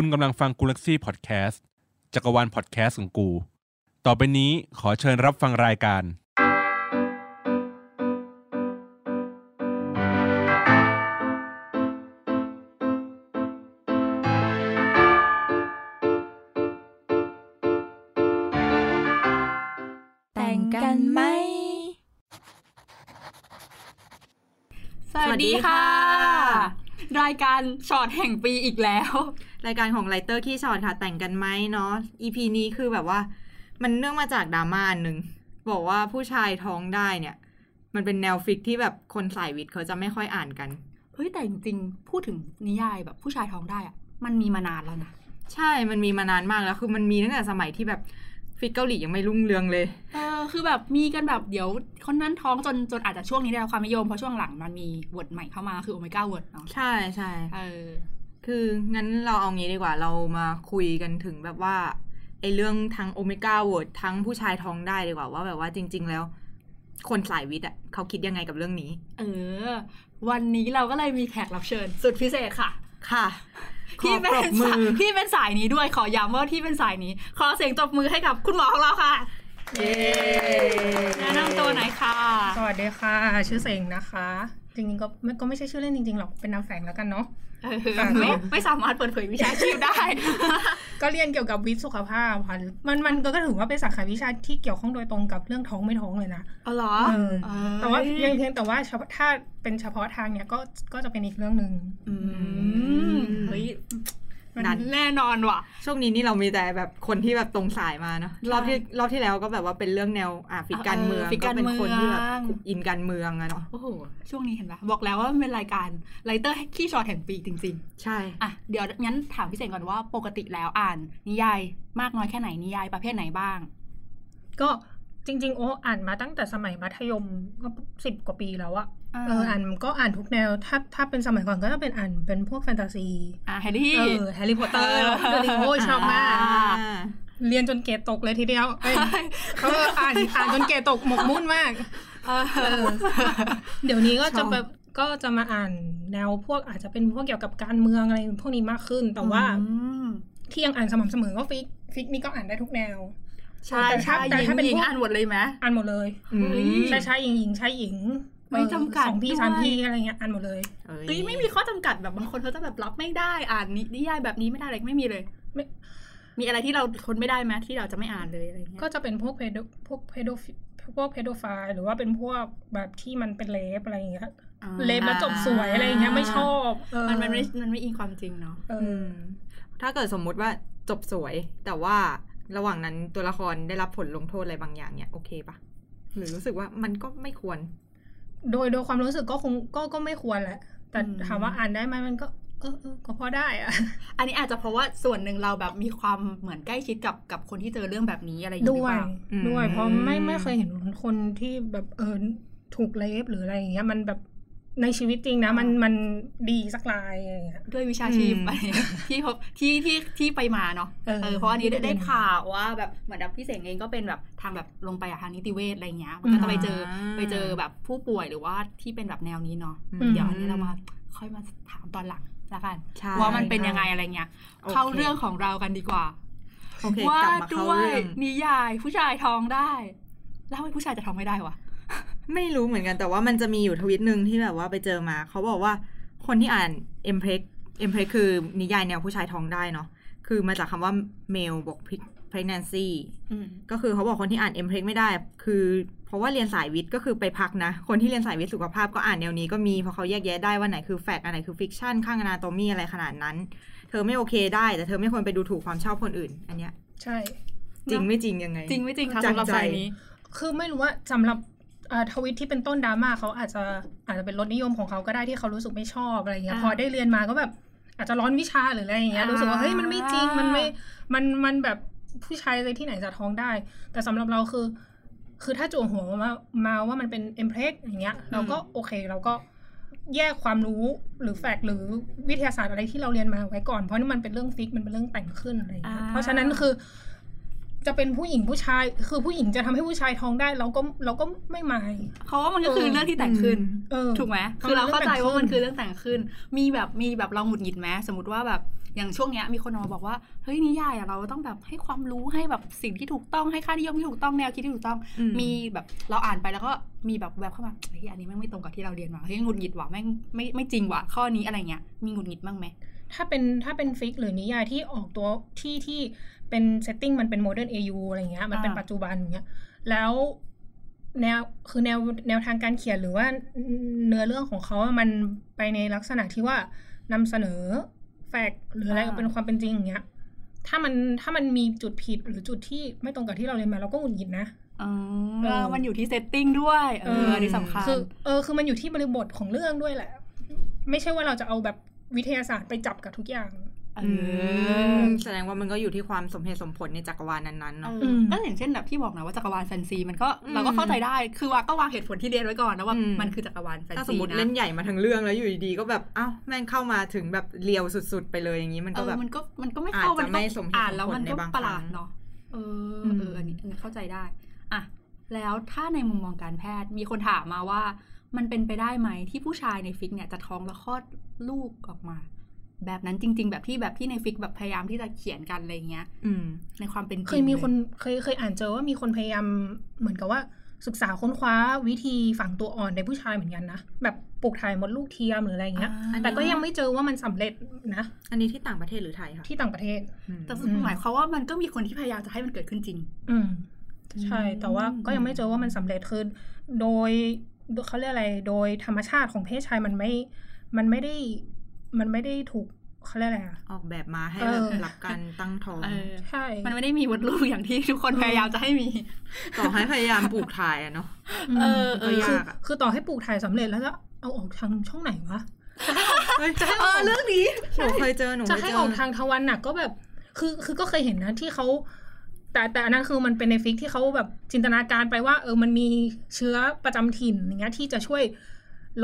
คุณกำลังฟังกูลักซี่พอดแคสต์จักรวาลพอดแคสต์ของกู ต่อไปนี้ขอเชิญรับฟังรายการ แต่งกันไหม สวัสดีค่ะ รายการช็อตแห่งปีอีกแล้ว รายการของ writer ขี้ช็อตค่ะ แต่งกันไหมเนาะ EP นี้คือแบบว่า มันเนื่องมาจากดราม่าอันหนึ่งบอกว่าผู้ชายท้องได้เนี่ย มันเป็นแนว fic ที่แบบคนสายวิทย์เขาจะไม่ค่อยอ่านกันเฮ้ยแต่จริงๆพูดถึงนิยายแบบผู้ชายท้องได้อะมันมีมานานแล้วนะใช่มันมีมานานมากแล้ว คือมันมีตั้งแต่สมัยที่แบบ fic เกาหลียังไม่รุ่งเรืองเลย เออ คือแบบมีกันแบบเดี๋ยวคนนั้นท้องจนจนอาจจะช่วงนี้ได้รับความนิยมเพราะช่วงหลังมันมี verse ใหม่เข้ามาคือ Omegaverse เนาะ ใช่ใช่เออ คืองั้นเราเอางี้ดีกว่าเรามาคุยกันถึงแบบว่าไอ้เรื่องทั้ง Omegaverse ทั้งผู้ชายท้องได้ดีกว่าว่าแบบว่าจริง ๆ แล้ว คนสายวิทย์อะเขาคิดยังไงกับเรื่องนี้ เออ วันนี้เราก็เลยมีแขกรับเชิญ สุดพิเศษค่ะ ค่ะขอที่ปเป็รนบมืสายอที่เป็นสายนี้ด้วยขอย้ำว่าที่เป็นสายนี้ ขอเสียงตบมือให้กับคุณหมอของเราค่ะเย้แนะนำตัวหน่อยค่ะ สวัสดีค่ะ ชื่อเสงนะคะ จริงๆก็ไม่ก็ไม่ใช่ชื่อเล่นจริงๆหรอกเป็นนามแฝงแล้วกันเนาะเออค่ะไม่ไม่สามารถเปิดเผยวิชาชีพได้ ก็เรียนเกี่ยวกับวิทย์สุขภาพค่ะมันมันก็ถือว่าเป็นสาขาวิชาที่เกี่ยวข้องโดยตรงกับเรื่องท้องไม่ท้องเลยนะอ๋อเหรอเออเออแต่ว่ายังเพียงแต่ว่าเฉพาะถ้าเป็นเฉพาะทางเนี่ยก็ก็จะเป็นอีกเรื่องหนึ่งอืมเฮ้ยมั นนั้นแน่นอนว่ะ ช่วงนี้นี่เรามีแต่แบบคนที่แบบตรงสายมาเนาะรอบที่รอบที่แล้วก็แบบว่าเป็นเรื่องแนวอะ fic การเมืองเออ fic การเป็นคนที่แบบเมืองอินการเมืองอะเนาะโอ้โหช่วงนี้เห็นปะบอกแล้วว่ามันเป็นรายการ writer ขี้ช็อตแห่งปีจริงใช่ๆอะเดี๋ยวงั้นถามพี่เสงก่อนว่าปกติแล้วอ่าน นิยายมากน้อยแค่ไหนนิยายประเภทไหนบ้าง ก็จริง ๆ โอ้อ่านมาตั้งแต่สมัยมัธยมก็สิบกว่าปีแล้วอะ เอออ่านก็อ่านทุกแนว ถ้าถ้าเป็นสมัยก่อนก็จะเป็นอ่านเป็นพวกแฟนตาซี อะแฮร์รี่เออแฮร์รี่พอตเตอร์เดลิโอชอบมากอ่าเรียนจนเกรดตกเลยทีเดียวเอ้ยเขาอ่านอ่านจนเกรดตกหมกมุ่นมากเออเออเดี๋ยวนี้ก็จะชอบแบบก็จะมาอ่านแนวพวกอาจจะเป็นพวกเกี่ยวกับการเมืองอะไรพวกนี้มากขึ้น แต่ว่าอืมที่ยังอ่านสม่ำเสมอก็ fic fic นี่ก็อ่านได้ทุกแนวใช่แต่ถ้าใช่แต่หญิงถ้าเป็นหญิงพวกอ่านหมดเลยไหมอ่านหมดเลยอืมเฮ้ยชายชายหญิงหญิงชายหญิง ไม่จำกัดสองพี่ด้วยสามพี่อะไรเงี้ยอ่านหมดเลยเอ้ยเฮ้ยไม่มีข้อจำกัดแบบบางคนเขาจะแบบรับไม่ได้อ่านนินิยายแบบนี้ไม่ได้อะไรไม่มีเลยไม่มีอะไรที่เราทนไม่ได้ไหมที่เราจะไม่อ่านเลยอะไรเงี้ยก็จะเป็นพวกเพโดพวกเพโดพวกเพโดไฟล์หรือว่าเป็นพวกแบบที่มันเป็นเลฟอะไรอย่างเงี้ยอ่าเลฟแล้วจบสวยอะไรอย่างเงี้ยไม่ชอบเออมันมันไม่มันไม่อิงความจริงเนาะเออือมถ้าเกิดสมมุติว่าจบสวย แต่ว่าระหว่างนั้นตัวละครได้รับผลลงโทษอะไรบางอย่างเนี่ยโอเคปะหรือรู้สึกว่ามันก็ไม่ควร โดยโดยความรู้สึกก็คงก็ก็ไม่ควรแหละ แต่อืมถามว่าอ่านได้ไหมมันก็เออเออก็พอได้อะอันนี้อาจจะเพราะว่าส่วนหนึ่งเราแบบมีความเหมือนใกล้ชิดกับกับคนที่เจอเรื่องแบบนี้อะไรอย่างเงี้ยหรือด้วยเปล่าอืมด้วยเพราะไม่ไม่เคยเห็นคนที่แบบเออถูกเลฟหรืออะไรอย่างเงี้ยมันแบบ ในชีวิตจริงนะ มันมันดีสักลายอะไรอย่างเงี้ยด้วยวิชาชีพอืมอะไรที่พบที่ที่ที่ไปมาเนาะเออเออเพราะอันนี้ได้ที่ได้เป็นข่าวว่าแบบเหมือนแบบพี่เสงเองก็เป็นแบบทางแบบลงไปอะทางนิติเวชอะไรเงี้ยมันก็จะไปเจออ่าไปเจอแบบผู้ป่วยหรือว่าที่เป็นแบบแนวนี้เนาะอืมเดี๋ยวอันนี้เรามาค่อยมาถามตอนหลังละกันใช่ว่ามันเป็นยังไงอะไรเงี้ยโอเคเข้าเรื่องของเรากันดีกว่าโอเคว่ากลับมาเข้าด้วยเรื่องนิยายผู้ชายท้องได้แล้วทำไมผู้ชายจะท้องไม่ได้วะ ไม่รู้เหมือนกันแต่ว่ามันจะมีอยู่ทวิตหนึ่งที่แบบว่าไปเจอมา เขาบอกว่าคนที่อ่าน e m p r e s e m p r e s คือนิยายแนวผู้ชายท้องได้เนาะคือมาจากคำว่า male บวก pregnancy อืมก็คือเขาบอกคนที่อ่าน e m p r e s ไม่ได้ คือเพราะว่าเรียนสายวิทย์ก็คือไปพักนะ คนที่เรียนสายวิทย์สุขภาพก็อ่านแนวนี้ก็มีเพราะเขาแยกแยะได้ว่าไหนคือ fact อันไหนคือ fiction ข้างอนาโตมีอะไรขนาดนั้น เธอไม่โอเคได้ แต่เธอไม่ควรไปดูถูกความชอบคนอื่น อันเนี้ย ใช่ จริงไม่จริงยังไง จริงไม่จริงคะจังสำหรับใจสายนี้ คือไม่รู้ว่าสำหรับเอ่อ ทวิตที่เป็นต้นดราม่าเขาอาจจะอาจจะเป็นรสนิยมของเขาก็ได้ที่เขารู้สึกไม่ชอบอะไรเงี้ยอ่าพอได้เรียนมาก็แบบอาจจะร้อนวิชาหรืออะไรอย่างเงี้ยอ่ารู้รู้สึกว่าเฮ้ยมันไม่จริงมันไม่มันมันแบบผู้ชายเลยที่ไหนจะท้องได้ แต่สำหรับเราคือ คือถ้าจั่วหัวมามาว่ามันเป็น mpreg อย่างเงี้ย เราก็โอเคเราก็แยกความรู้หรือ fact หรือวิทยาศาสตร์อะไรที่เราเรียนมาไว้ก่อนเพราะนี่มันเป็นเรื่อง fic มันเป็นเรื่องแต่งขึ้นอะไรอย่างเงี้ยอ่าเพราะฉะนั้นคือ จะเป็นผู้หญิงผู้ชาย คือผู้หญิงจะทำให้ผู้ชายท้องได้เราก็เราก็ไม่หมายเขาว่ามันก็คือเรื่องที่แต่งขึ้นเออถูกไหมเพราะคือเราเข้าใจว่ามันเรื่องแต่งขึ้นคือเรื่องแต่งขึ้น มีแบบมีแบบเราหงุดหงิดไหมสมมติว่าแบบอย่างช่วงเนี้ยมีคนออกมาบอกว่าเฮ้ยนิยายอะเราต้องแบบให้ความรู้ให้แบบสิ่งที่ถูกต้องให้ค่านิยมที่ถูกต้องแนวคิดที่ถูกต้องอืมมีแบบเราอ่านไปแล้วก็มีแบบแวบเข้ามาเฮ้ยอันนี้แม่งไม่ตรงกับที่เราเรียนมาเฮ้ยหงุดหงิดว่ะแม่งไม่ไม่จริงว่ะข้อนี้อะไรเงี้ยมีหงุดหงิดบ้างไหมถ้าเป็นถ้าเป็น fic หรือนิยายที่ออกตัวที่ที่ เป็น setting มันเป็น modern AU อะไรเงี้ย มันเป็นอ่าปัจจุบันอย่างเงี้ย แล้วแนวคือแนวแนวทางการเขียนหรือว่าเนื้อเรื่องของเขาอะมันไปในลักษณะที่ว่านำเสนอ fact หรืออะไรเป็นความเป็นจริงอย่างเงี้ย ถ้ามันถ้ามันมีจุดผิดหรือจุดที่ไม่ตรงกับที่เราเรียนมาเราก็หงุดหงิดนะอ๋อเออมันอยู่ที่ setting ด้วย เอออันนี้สำคัญคือเออคือมันอยู่ที่บริบทของเรื่องด้วยแหละ ไม่ใช่ว่าเราจะเอาแบบวิทยาศาสตร์ไปจับกับทุกอย่างเออือม แสดงว่ามันก็อยู่ที่ความสมเหตุสมผลในจักรวาลนั้นๆเอเนาะออก็อย่างเช่นแบบที่บอกนะว่าจักรวาลแฟนซีมันก็เราก็เข้าใจได้ คือว่าก็วางเหตุผลที่เรียนไว้ก่อนนะว่าอืมมันคือจักรวาลแฟนถ้าสมซีมตินะเล่นใหญ่มาทั้งเรื่องแล้วอยู่ดีๆก็แบบอ้าวแม่งเข้ามาถึงแบบเลียวสุดๆ ไปเลยอย่างนี้มันเอก็อแบบมันก็มันก็ไม่เข้าอาจจะมันก็ไม่สมเหตุอ่านแล้วสมผลมันก็ในบางประหลาดครั้งเนาะเอออืมเอออันนี้อันนี้เข้าใจได้อะแล้วถ้าในมุมมองการแพทย์มีคนถามมาว่ามันเป็นไปได้ไหมที่ผู้ชายในฟิกเนี่ยจะท้องแล้วคลอดลูกออกมา แบบนั้นจริง ๆ แบบที่แบบที่ในฟิกแบบพยายามที่จะเขียนกันอะไรเงี้ย อืม ในความเป็นจริงเคยมีคนลเคยเคยอ่านเจอว่ามีคนพยายามเหมือนกับว่าศึกษาค้นคว้าวิธีฝังตัวอ่อนในผู้ชายเหมือนกันนะ แบบปลูกถ่ายมดลูกเทียมหรืออะไรอย่างเงี้ยอ่าแต่ก็ยังไม่เจอว่ามันสำเร็จนะ อันนี้ที่ต่างประเทศหรือไทยคะที่ต่างประเทศอืมแต่หมายความว่ามันก็มีคนที่พยายามจะให้มันเกิดขึ้นจริง อืมใช่อืมแต่ว่าก็ยังไม่เจอว่ามันสำเร็จคือโดยเขาเรียกอะไร โดยธรรมชาติของเพศชายมันไม่ มันไม่ได้ มันไม่ได้ถูกเขาเรียกอะไรอะออกแบบมาให้เอแบอบรับการตั้งท้องเออใช่ มันไม่ได้มีมดลูกอย่างที่ทุกคนพยายามจะให้มี ต่อให้พยายามปลูกถ่ายอะเนาะมเออเออก็คืยากอะคือต่อให้ปลูกถ่ายสำเร็จแล้วจะเอาออกทางช่องไหนวะเฮ้ยจะให้เออออกเรื่องนี้หนูเคยเจอหนูจะเคยให้เจอออกทางทวันหนักก็แบบ คือคือก็เคยเห็นนะที่เขาแต่แต่อันนั้นคือมันเป็นในฟิกที่เขาแบบจินตนาการไปว่า เออมันมีเชื้อประจำถิ่นอย่างเงี้ยที่จะช่วย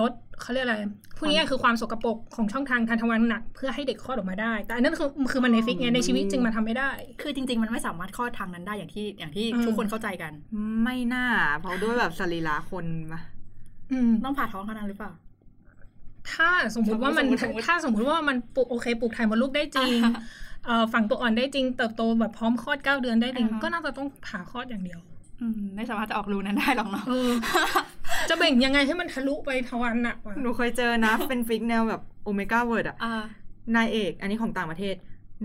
ลดเขาเรียกอะไรพูดง่ายๆคือความสกปรกของช่องทางทางทวารหนัก เพื่อให้เด็กคลอดออกมาได้ แต่อันนั้นคือคือมันในฟิกไงในชีวิตจริงมาทำไม่ได้ คือจริง ๆ มันไม่สามารถคลอดทางนั้นได้อย่างที่อย่างที่อืมทุกคนเข้าใจกัน ไม่น่า เพราะด้วยแบบสรีระคนมาอืมต้องผ่าท้องเท่านั้นหรือเปล่า ถ้าสมมุติว่ามันสมมุติถ้าสมมุติว่ามันปลูกโอเคปลูกถ่ายมดลูกได้จริงอ่าเอ่อฝังตัวอ่อนได้จริง เติบโตแบบพร้อมคลอดเก้าเดือนได้จริงอ่าฮะก็น่าจะต้องผ่าคลอดอย่างเดียวอืมไม่สามารถจะออกรูนั้นได้หรอกเนาะเออ จะเบ่งยังไงให้มันทะลุไปทวารหนักวะหนูเคยเจอนะ เป็น fic แนวแบบ omegaverse อะอ่านายเอก อันนี้ของต่างประเทศ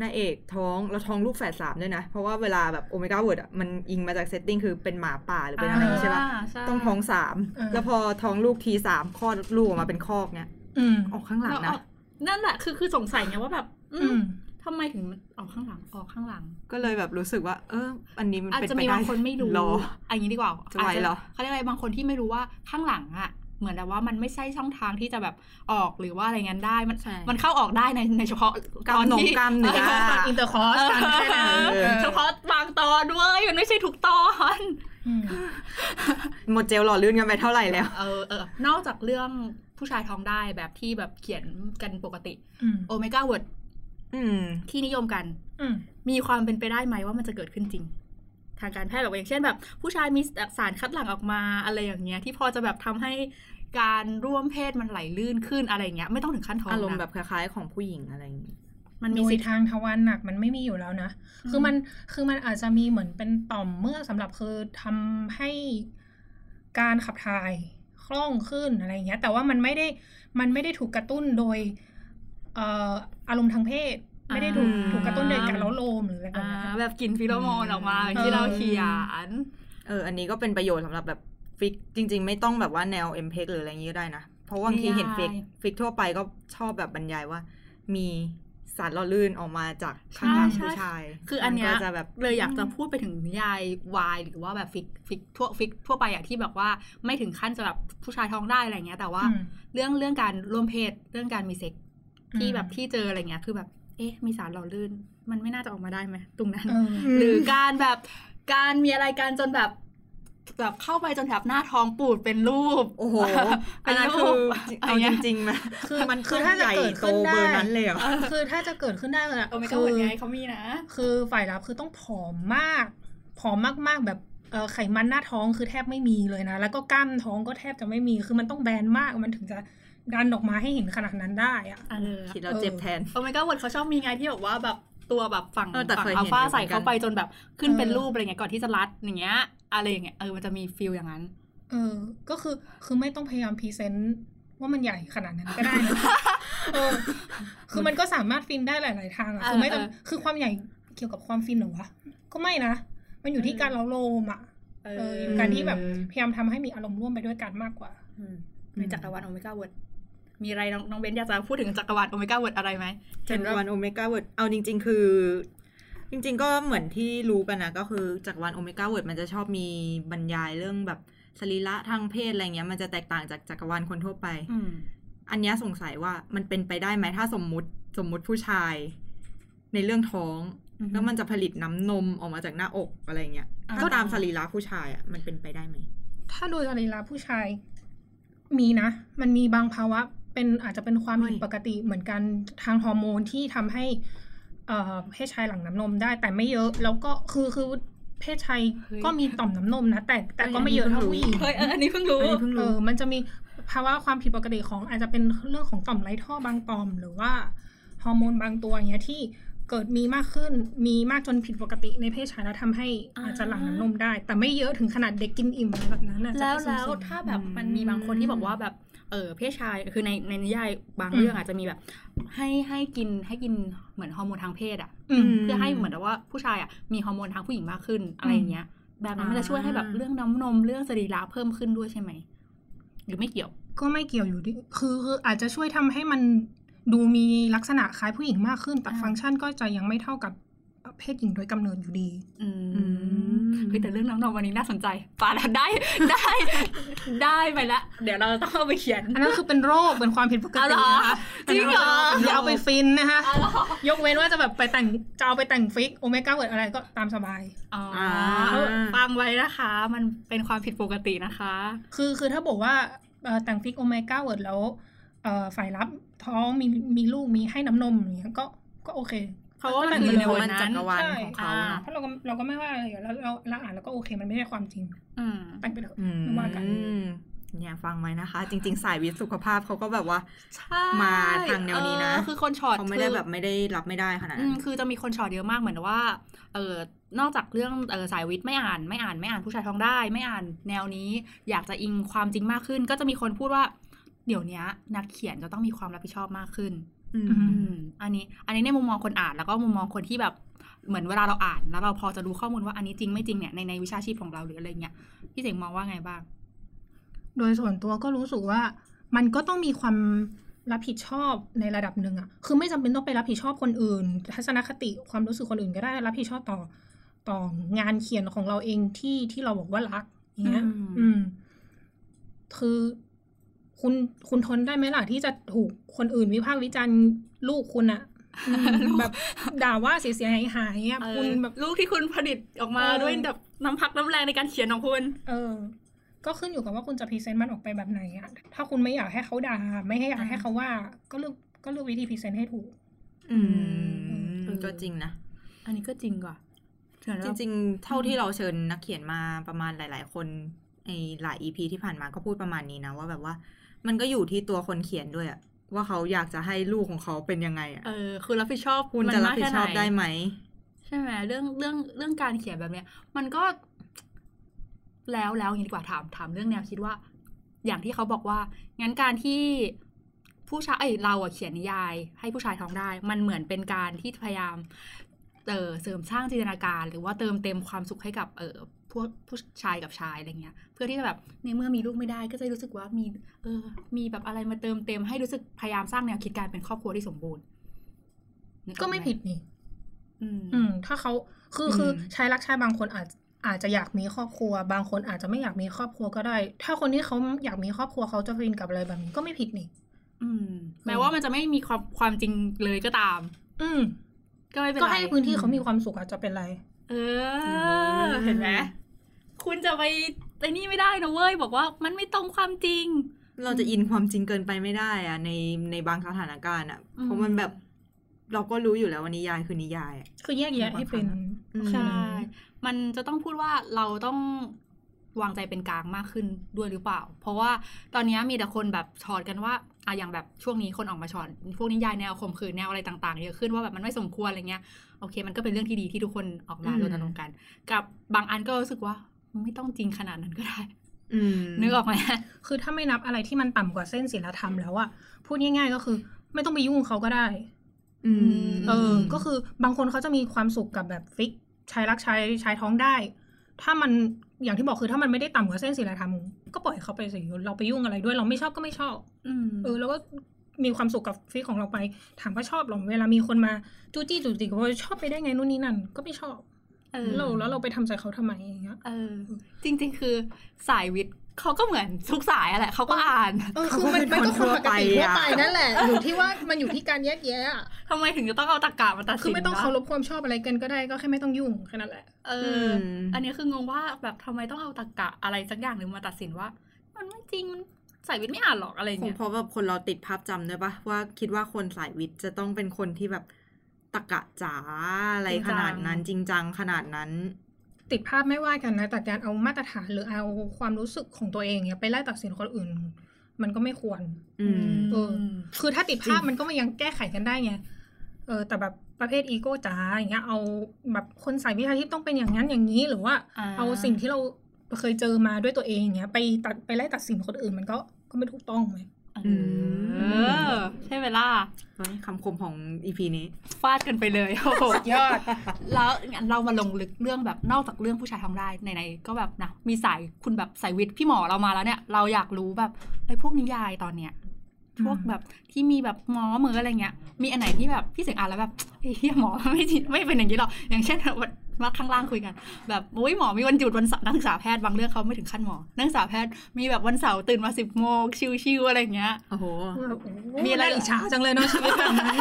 นายเอกท้องแล้วท้องลูกแฝดสามด้วยนะ เพราะว่าเวลาแบบ omegaverse อะมันอิงมาจาก setting คือเป็นหมาป่าหรือเป็นอะไรอย่างงี้ใช่ปะใช่ต้องท้องสามแล้วพอท้องลูกทีสามคลอดลูกออกมาเป็นคอกเนี่ยอืมออกข้างหลังแล้วนะเอานั่นแหละคือคือสงสัยไงว่าแบบอือืมม ทำไมถึงออกข้างหลังออกข้างหลัง ก็เลยแบบรู้สึกว่า เออ อันนี้มันอาจเป็นจะไปมีได้บางคนไม่รู้รออันนี้ดีกว่าจะไหวเหรอเขาเรียกอะไรบางคนที่ไม่รู้ว่าข้างหลังอะเหมือนแบบว่ามันไม่ใช่ช่องทางที่จะแบบออกหรือว่าอะไรงั้นได้มันใช่มันเข้าออกได้ในในเฉพาะกล้ามตอนหนงที่กล้ามเนื้ออินเตอร์คอร์สกันแค่นั้นเออเฉพาะบางตอนด้วยมันไม่ใช่ทุกตอนอืมหมดเจลหล่อลื่นกันไปเท่าไหร่แล้ว เออเออนอกจากเรื่องผู้ชายท้องได้แบบที่แบบเขียนกันปกติอืม omegaverse อืม ที่นิยมกันอืมมีความเป็นไปได้ไหมว่ามันจะเกิดขึ้นจริง ทางการแพทย์แบบอย่างเช่นแบบ ผู้ชายมีสารคัดหลั่งออกมาอะไรอย่างเงี้ย ที่พอจะแบบทำให้การร่วมเพศมันไหลลื่นขึ้นอะไรอย่างเงี้ย ไม่ต้องถึงขั้นท้องอารมณ์นะแบบคล้ายๆของผู้หญิงอะไรอย่างงี้มันมีโดยสิทธิ์ทางทวารหนักมันไม่มีอยู่แล้วนะอืมคือมันคือมันอาจจะมีเหมือนเป็นต่อมเมือกสำหรับคือทำให้การขับถ่ายคล่องขึ้นอะไรอย่างเงี้ย แต่ว่ามันไม่ได้มันไม่ได้ถูกกระตุ้นโดยเอ่ออารมณ์ทางเพศ ไม่ได้ถูกอ่าถูกกระตุ้นโดยการเล้าโลมหรืออะไรแบบอ่านั้นแบบกลิ่นฟีโรโมนออกมาอืมอย่างที่เราเขียนเอออันนี้ก็เป็นประโยชน์สำหรับแบบ fic จริง ๆ ไม่ต้องแบบว่าแนว mpreg หรืออะไรอย่างงี้ก็ได้นะ เพราะว่าบางทีเห็น fic fic ทั่วไปก็ชอบแบบบรรยายว่า มีสารหล่อลื่นออกมาจากข้างหลังใช่ผู้ชาย คืออันเนี้ยมัก็จะแบบเลยอยากจะพูดไปถึงนิยายวายหรือว่าแบบ fic ficทั่ว fic ทั่วไปอะที่แบบว่าไม่ถึงขั้นจะแบบผู้ชายท้องได้อะไรเงี้ย แต่ว่าอืมเรื่องเรื่องการร่วมเพศเรื่องการมีเซ็กซ์ ที่อืมแบบที่เจออะไรเงี้ยคือแบบ เอ๊ะ มีสารหล่อลื่น มันไม่น่าจะออกมาได้ไหมตรงนั้นเออหรือการแบบการมีอะไรกันจนแบบแบบเข้าไปจนแบบหน้าท้องปูดเป็นรูป โอ้โหเป็อันนนั้นรูคือปเอาอะไรเงี้จยริงๆนะคือมันคือถ้าจะใหญ่เกิดโตขึ้นได้เบอร์นั้นเลยเหรอคือถ้าจะเกิดขึ้นได้เลยอะโอเมก้าคืเวิร์ดไงเขามีนะ คือฝ่ายรับคือต้องผอมมากผอมมากๆแบบเอ่อไขมันหน้าท้องคือแทบไม่มีเลยนะ แล้วก็กล้ามท้องก็แทบจะไม่มี คือมันต้องแบนมากมันถึงจะ ดันออกมาให้เห็นขนาดนั้นได้อะเออคิดแล้วเจ็บแทนโอเมก้าเวิร์ดเขาชอบมีไงที่แบบว่าแบบตัวแบบฝั่งเออแต่ฝั่งเคยเห็นอัลฟาอยู่เหมือนกันใส่เข้าไปจนแบบขึ้นเป็นเออรูปอะไรเงี้ยก่อนที่จะรัดอย่างเงี้ยอะไรอย่างเงี้ยเออมันจะมี feel อย่างนั้น เออ ก็คือคือไม่ต้องพยายาม present ว่ามันใหญ่ขนาดนั้นก็ได้นะเออคือมันก็สามารถฟินได้หลาย ๆ ทางอะคือไม่ต้องเออเออคือความใหญ่เกี่ยวกับความฟินเหรอวะ ก็ไม่นะ มันอยู่ที่การเล้าโลมอะเอเอออการที่แบบพยายามทำให้มีอารมณ์ร่วมไปด้วยกันมากกว่าในจักรวาล omegaverse มีอะไรน้องน้องเบนอยากจะพูดถึงจักรวาล omegaverse อะไรไหมจักรวาล omegaverse เอาจริง ๆ คือ จริง ๆ ก็เหมือนที่รู้กันนะก็คือจักรวาล omegaverse มันจะชอบมีบรรยายเรื่องแบบสรีระทางเพศอะไรเงี้ย มันจะแตกต่างจากจักรวาลคนทั่วไปอืมอันเนี้ยสงสัยว่ามันเป็นไปได้ไหมถ้าสมมุติสมมุติผู้ชาย ในเรื่องท้องอือฮึแล้วมันจะผลิตน้ำนมออกมาจากหน้าอกอะไรเงี้ยอ่าก็ตามสรีระผู้ชายอะมันเป็นไปได้ไหมถ้าโดยสรีระผู้ชายมีนะ มันมีบางภาวะ เป็นอาจจะเป็นความผิดเฮ้ยปกติเหมือนกันทางฮอร์โมนที่ทำให้เอ่อเพศชายหลั่งน้ำนมได้แต่ไม่เยอะ แล้วก็คือคือเพศชายเฮ้ยก็มีต่อมน้ำนมนะ แต่แต่ก็ไม่เยอะเท่าผู้หญิงเฮ้ยเอออันนี้เพิ่งรู้อันนี้เพิ่งเอรู้อมันจะมีภาวะความผิดปกติของอาจจะเป็นเรื่องของต่อมไรท่อบางต่อม หรือว่าฮอร์โมนบางตัวอย่างเงี้ยที่ เกิดมีมากขึ้น มีมากจนผิดปกติในเพศชายแล้วทำให้อ่าอาจจะหลั่งน้ำนมได้ แต่ไม่เยอะถึงขนาดเด็กกินอิ่มอะไรแบบนั้นน่ะจะแล้วค่แล้วสุ่มๆถ้าแบบอืมมันมีบางคนที่บอกว่าแบบเออเพศชายคือในในนิยายบางอืมเรื่องอาจจะมีแบบ ให้ให้กินให้กินเหมือนฮอร์โมนทางเพศอะอืมเพื่อให้เหมือนกับว่าผู้ชายอะมีฮอร์โมนทางผู้หญิงมากขึ้นอะไรอย่างเงี้ย แบบนั้นมันจะช่วยให้แบบเรื่องน้ำนมเรื่องสรีระเพิ่มขึ้นด้วยใช่ไหมหรือไม่เกี่ยว ก็ไม่เกี่ยวอยู่ดีคือคืออาจจะช่วยทำให้มัน ดูมีลักษณะคล้ายผู้หญิงมากขึ้น แต่อ่าฟังก์ชันก็จะยังไม่เท่ากับเพศหญิงโดยกำเนิดอยู่ดีอืมอืมเฮ้ยแต่เรื่องน้ำนมวันนี้น่าสนใจปาแล้วได้ได้ ได้ไปละ เดี๋ยวเราต้องเอาไปเขียน อันนั้นคือเป็นโรคเป็นความผิดปกตินะคะอ๋อเหรอจริงเหรออย่าเอาไปฟินนะคะอ๋อเหรอยกเว้นว่าจะแบบไปแต่งจะเอาไปแต่ง fic omegaverse อะไรก็ตามสบายอ๋ออ่าฟังไว้นะคะ มันเป็นความผิดปกตินะคะ คือคือถ้าบอกว่าเอ่อแต่ง fic omegaverse แล้วเอ่อฝ่ายรับ ท้องมีมีลูกมีให้น้ำนมอย่างเงี้ยก็ก็โอเคเขาก็ก็คือในเพราะวันมันนั้จันกรวาลใช่ของเขาอ่าเนอะเพราะเราก็เราก็ไม่ว่าอะไรอยู่แล้วเราเราอ่านแล้วก็โอเคมันไม่ใช่ความจริงอืมแต่งไปเถอะอืมไม่ว่ากันเนี่ยฟังไว้นะคะ จริง ๆ สายวิทย์สุขภาพเขาก็แบบว่าใช่มาทางแนวนี้นะเออคือคนช็อตเขาไม่ได้แบบไม่ได้รับไม่ได้ขนาดอืนั้มนคือจะมีคนช็อตเยอะมากเหมือนว่า เออนอกจากเรื่องเออสายวิทย์ไม่อ่านไม่อ่านไม่อ่านผู้ชายท้องได้ ไม่อ่านแนวนี้ อยากจะอิงความจริงมากขึ้น ก็จะมีคนพูดว่า เดี๋ยวนี้นักเขียนจะต้องมีความรับผิดชอบมากขึ้นอืมอือืมอันนี้ อันนี้ในมุมมองคนอ่านแล้วก็มุมมองคนที่แบบเหมือนเวลาเราอ่าน แล้วเราพอจะรู้ข้อมูลว่าอันนี้จริงไม่จริงเนี่ยในในวิชาชีพของเราหรืออะไรเงี้ยพี่เจ๋งมองว่าไงบ้าง โดยส่วนตัวก็รู้สึกว่า มันก็ต้องมีความรับผิดชอบในระดับหนึ่งอะคือไม่จำเป็นต้องไปรับผิดชอบคนอื่น ทัศนคติความรู้สึกคนอื่นก็ได้รับผิดชอบต่อต่องานเขียนของเราเองที่ที่เราบอกว่ารักอย่างเงี้ย อืมอืมคือ คุณคุณทนได้ไหมล่ะที่จะถูกคนอื่นวิพากษ์วิจารณ์ลูกคุณอะอืมแบบด่าว่าเสียหายหายๆอะเออคุณแบบลูกที่คุณผลิตออกมาเออด้วยแบบน้ำพักน้ำแรงในการเขียนของคุณเออ ก็ขึ้นอยู่กับว่าคุณจะ present มันออกไปแบบไหนอะถ้าคุณไม่อยากให้เขาด่า ไม่ให้อยากให้เขาว่า ก็เลือกก็เลือกวิธี present ให้ถูก อืมเออก็จริงนะอันนี้ก็จริงกว่าจริง ๆ เท่าที่เราเชิญนักเขียนมาประมาณหลาย ๆ คนในหลาย EP ที่ผ่านมาก็พูดประมาณนี้นะว่าแบบว่า มันก็อยู่ที่ตัวคนเขียนด้วยอะว่าเขาอยากจะให้ลูกของเขาเป็นยังไงอะเออคือรับผิดชอบคุณมันจะรับมากผิดแค่ชอบหนได้ไหมใช่ไหมเรื่องเรื่องเรื่องการเขียนแบบเนี้ย มันก็ แล้วแล้วอย่างนี้ดีกว่าถามถามเรื่องแนวคิดว่า อย่างที่เขาบอกว่า งั้นการที่ผู้ชายเอ้ยเราอะเขียนนิยาย ให้ผู้ชายท้องได้ มันเหมือนเป็นการที่พยายามเออเสริมสร้างจินตนาการ หรือว่าเติมเต็มความสุขให้กับเออ พวกผู้ชายกับชายอะไรเงี้ย เพื่อที่จะแบบในเมื่อมีลูกไม่ได้ก็จะรู้สึกว่ามีเออ มีแบบอะไรมาเติมเต็มให้รู้สึกพยายามสร้างแนวคิดการเป็นครอบครัวที่สมบูรณ์นึออก็หไม่ผิดนี่อืมอืมถ้าเขาคืออืมคือชายรักชายบางคนอาจอาจจะอยากมีครอบครัว บางคนอาจจะไม่อยากมีครอบครัวก็ได้ ถ้าคนที่เขาอยากมีครอบครัวเขาจะฟินกับอะไรแบบนี้ก็ไม่ผิดนี่อืมแม้ว่ามันจะไม่มีความความจริงเลยก็ตาม อืม ก็ไม่เป็นไรก็ให้พื้นที่เขามีความสุขอาจจะเป็นไร เออ เห็นไหมคุณจะไปไอ้นี่ไม่ได้นะเว้ย บอกว่ามันไม่ตรงความจริง เราจะอินความจริงเกินไปไม่ได้อะในในบางสถานการณ์อะอืมเพราะมันแบบ เราก็รู้อยู่แล้วว่านิยายคือนิยายอะคือแยกแยะให้เป็นอืมใช่มันจะต้องพูดว่าเราต้องวางใจเป็นกลางมากขึ้นด้วยหรือเปล่า เพราะว่าตอนนี้มีแต่คนแบบชอดกันว่าอะอย่างแบบช่วงนี้คนออกมาชอดพวกนิยายแนวข่มขืนแนวอะไรต่างๆเยอะขึ้นว่าแบบมันไม่สมควรอะไรเงี้ย โอเค มันก็เป็นเรื่องที่ดีที่ทุกคนออกมาอืมรณรงค์กัน กับบางอันก็รู้สึกว่าไม่ต้องจริงขนาดนั้นก็ได้อืมนึกออกไหมคือถ้าไม่นับอะไรที่มันต่ำกว่าเส้นศีลธรรมแล้วอะพูดง่ายๆก็คือ ไม่ต้องไปยุ่งเขาก็ได้อืมเออ ก็คือบางคนเขาจะมีความสุขกับแบบฟิกชายรักชายชายท้องได้ ถ้ามันอย่างที่บอกคือถ้ามันไม่ได้ต่ำกว่าเส้นศีลธรรมก็ปล่อยเขาไปสิเราไปยุ่งอะไรด้วย เราไม่ชอบก็ไม่ชอบอืมเออแล้วก็ มีความสุขกับฟิกของเราไป ถามว่าชอบหรอเวลามีคนมาจู้จี้จู้จี้ก็ว่าชอบไปได้ไงนู่นนี่นั่นก็ไม่ชอบเออเราแล้วเราไปทำใจเขาทำไมอย่างเงี้ยเออ จริง ๆ คือสายวิทย์เขาก็เหมือนทุกสายอะแหละเขาก็อ่านเออคือมันมันก็คนปกติทั่วไปนั่นแหละ อยู่ที่ว่ามันอยู่ที่การแยกแยะอะทำไมถึงจะต้องเอาตะกามาตัดสินคือไม่ต้องวะเคารพความชอบอะไรกันก็ได้ก็แค่ไม่ต้องยุ่งแค่นั้นแหละ เออออันนี้คืองงว่าแบบทำไมต้องเอาตะกะอะไรสักอย่างหนึ่งมาตัดสินว่า มันไม่จริงมัน สายวิทย์ไม่อ่านหรอกอะไรคงเงี้ยเพราะแบบคนเราติดภาพจำด้วยปะว่าคิดว่าคนสายวิทย์จะต้องเป็นคนที่แบบตะกะจ๋าอะไรขนาดนั้นจริงจังขนาดนั้น ติดภาพไม่ว่ากันนะ แต่การเอามาตรฐานหรือเอาความรู้สึกของตัวเองเนี่ยไปไล่ตัดสินคนอื่น มันก็ไม่ควร อืม เออ คือถ้าติดภาพมันก็ยังแก้ไขกันได้ไง เออ แต่แบบประเภทอีโก้จ๋าอย่างเงี้ย เอาแบบคนสายวิชาชีพต้องเป็นอย่างนั้นอย่างนี้หรือว่า อ่า เอาสิ่งที่เราเคยเจอมาด้วยตัวเองอย่างเงี้ย ไปตัดไปไล่ตัดสินคนอื่นมันก็ ก็ไม่ถูกต้องไหมเออ ใช่ไหมล่ะเฮ้ยคำคมของอีพีนี้ ฟาดกันไปเลยโอ้โหยอด แล้วงั้นเรามาลงลึกเรื่องแบบนอกจากเรื่องผู้ชายทำได้ไหนๆก็แบบนะมีสายคุณแบบสายวิทย์พี่หมอเรามาแล้วเนี่ย เราอยากรู้แบบไอ้พวกนิยายตอนเนี้ยพวกแบบที่มีแบบหมอเหมืออะไรเงี้ย มีอันไหนที่แบบพี่เสียงอ่านแล้วแบบเฮ้ยหมอไม่จริงไม่เป็นอย่างนี้หรอกอย่างเช่นวัน มาข้างล่างคุยกัน แบบโอ้ยหมอมีวันหยุดวันเสาร์นักศึกษาแพทย์บางเรื่องเขาไม่ถึงขั้นหมอ นักศึกษาแพทย์มีแบบวันเสาร์ตื่นมาสิบโมงชิวๆอะไรเงี้ยโอ้โหมีมีอะอะไรไรอิจฉาจังเลยเนาะชีวิตแบบนั้น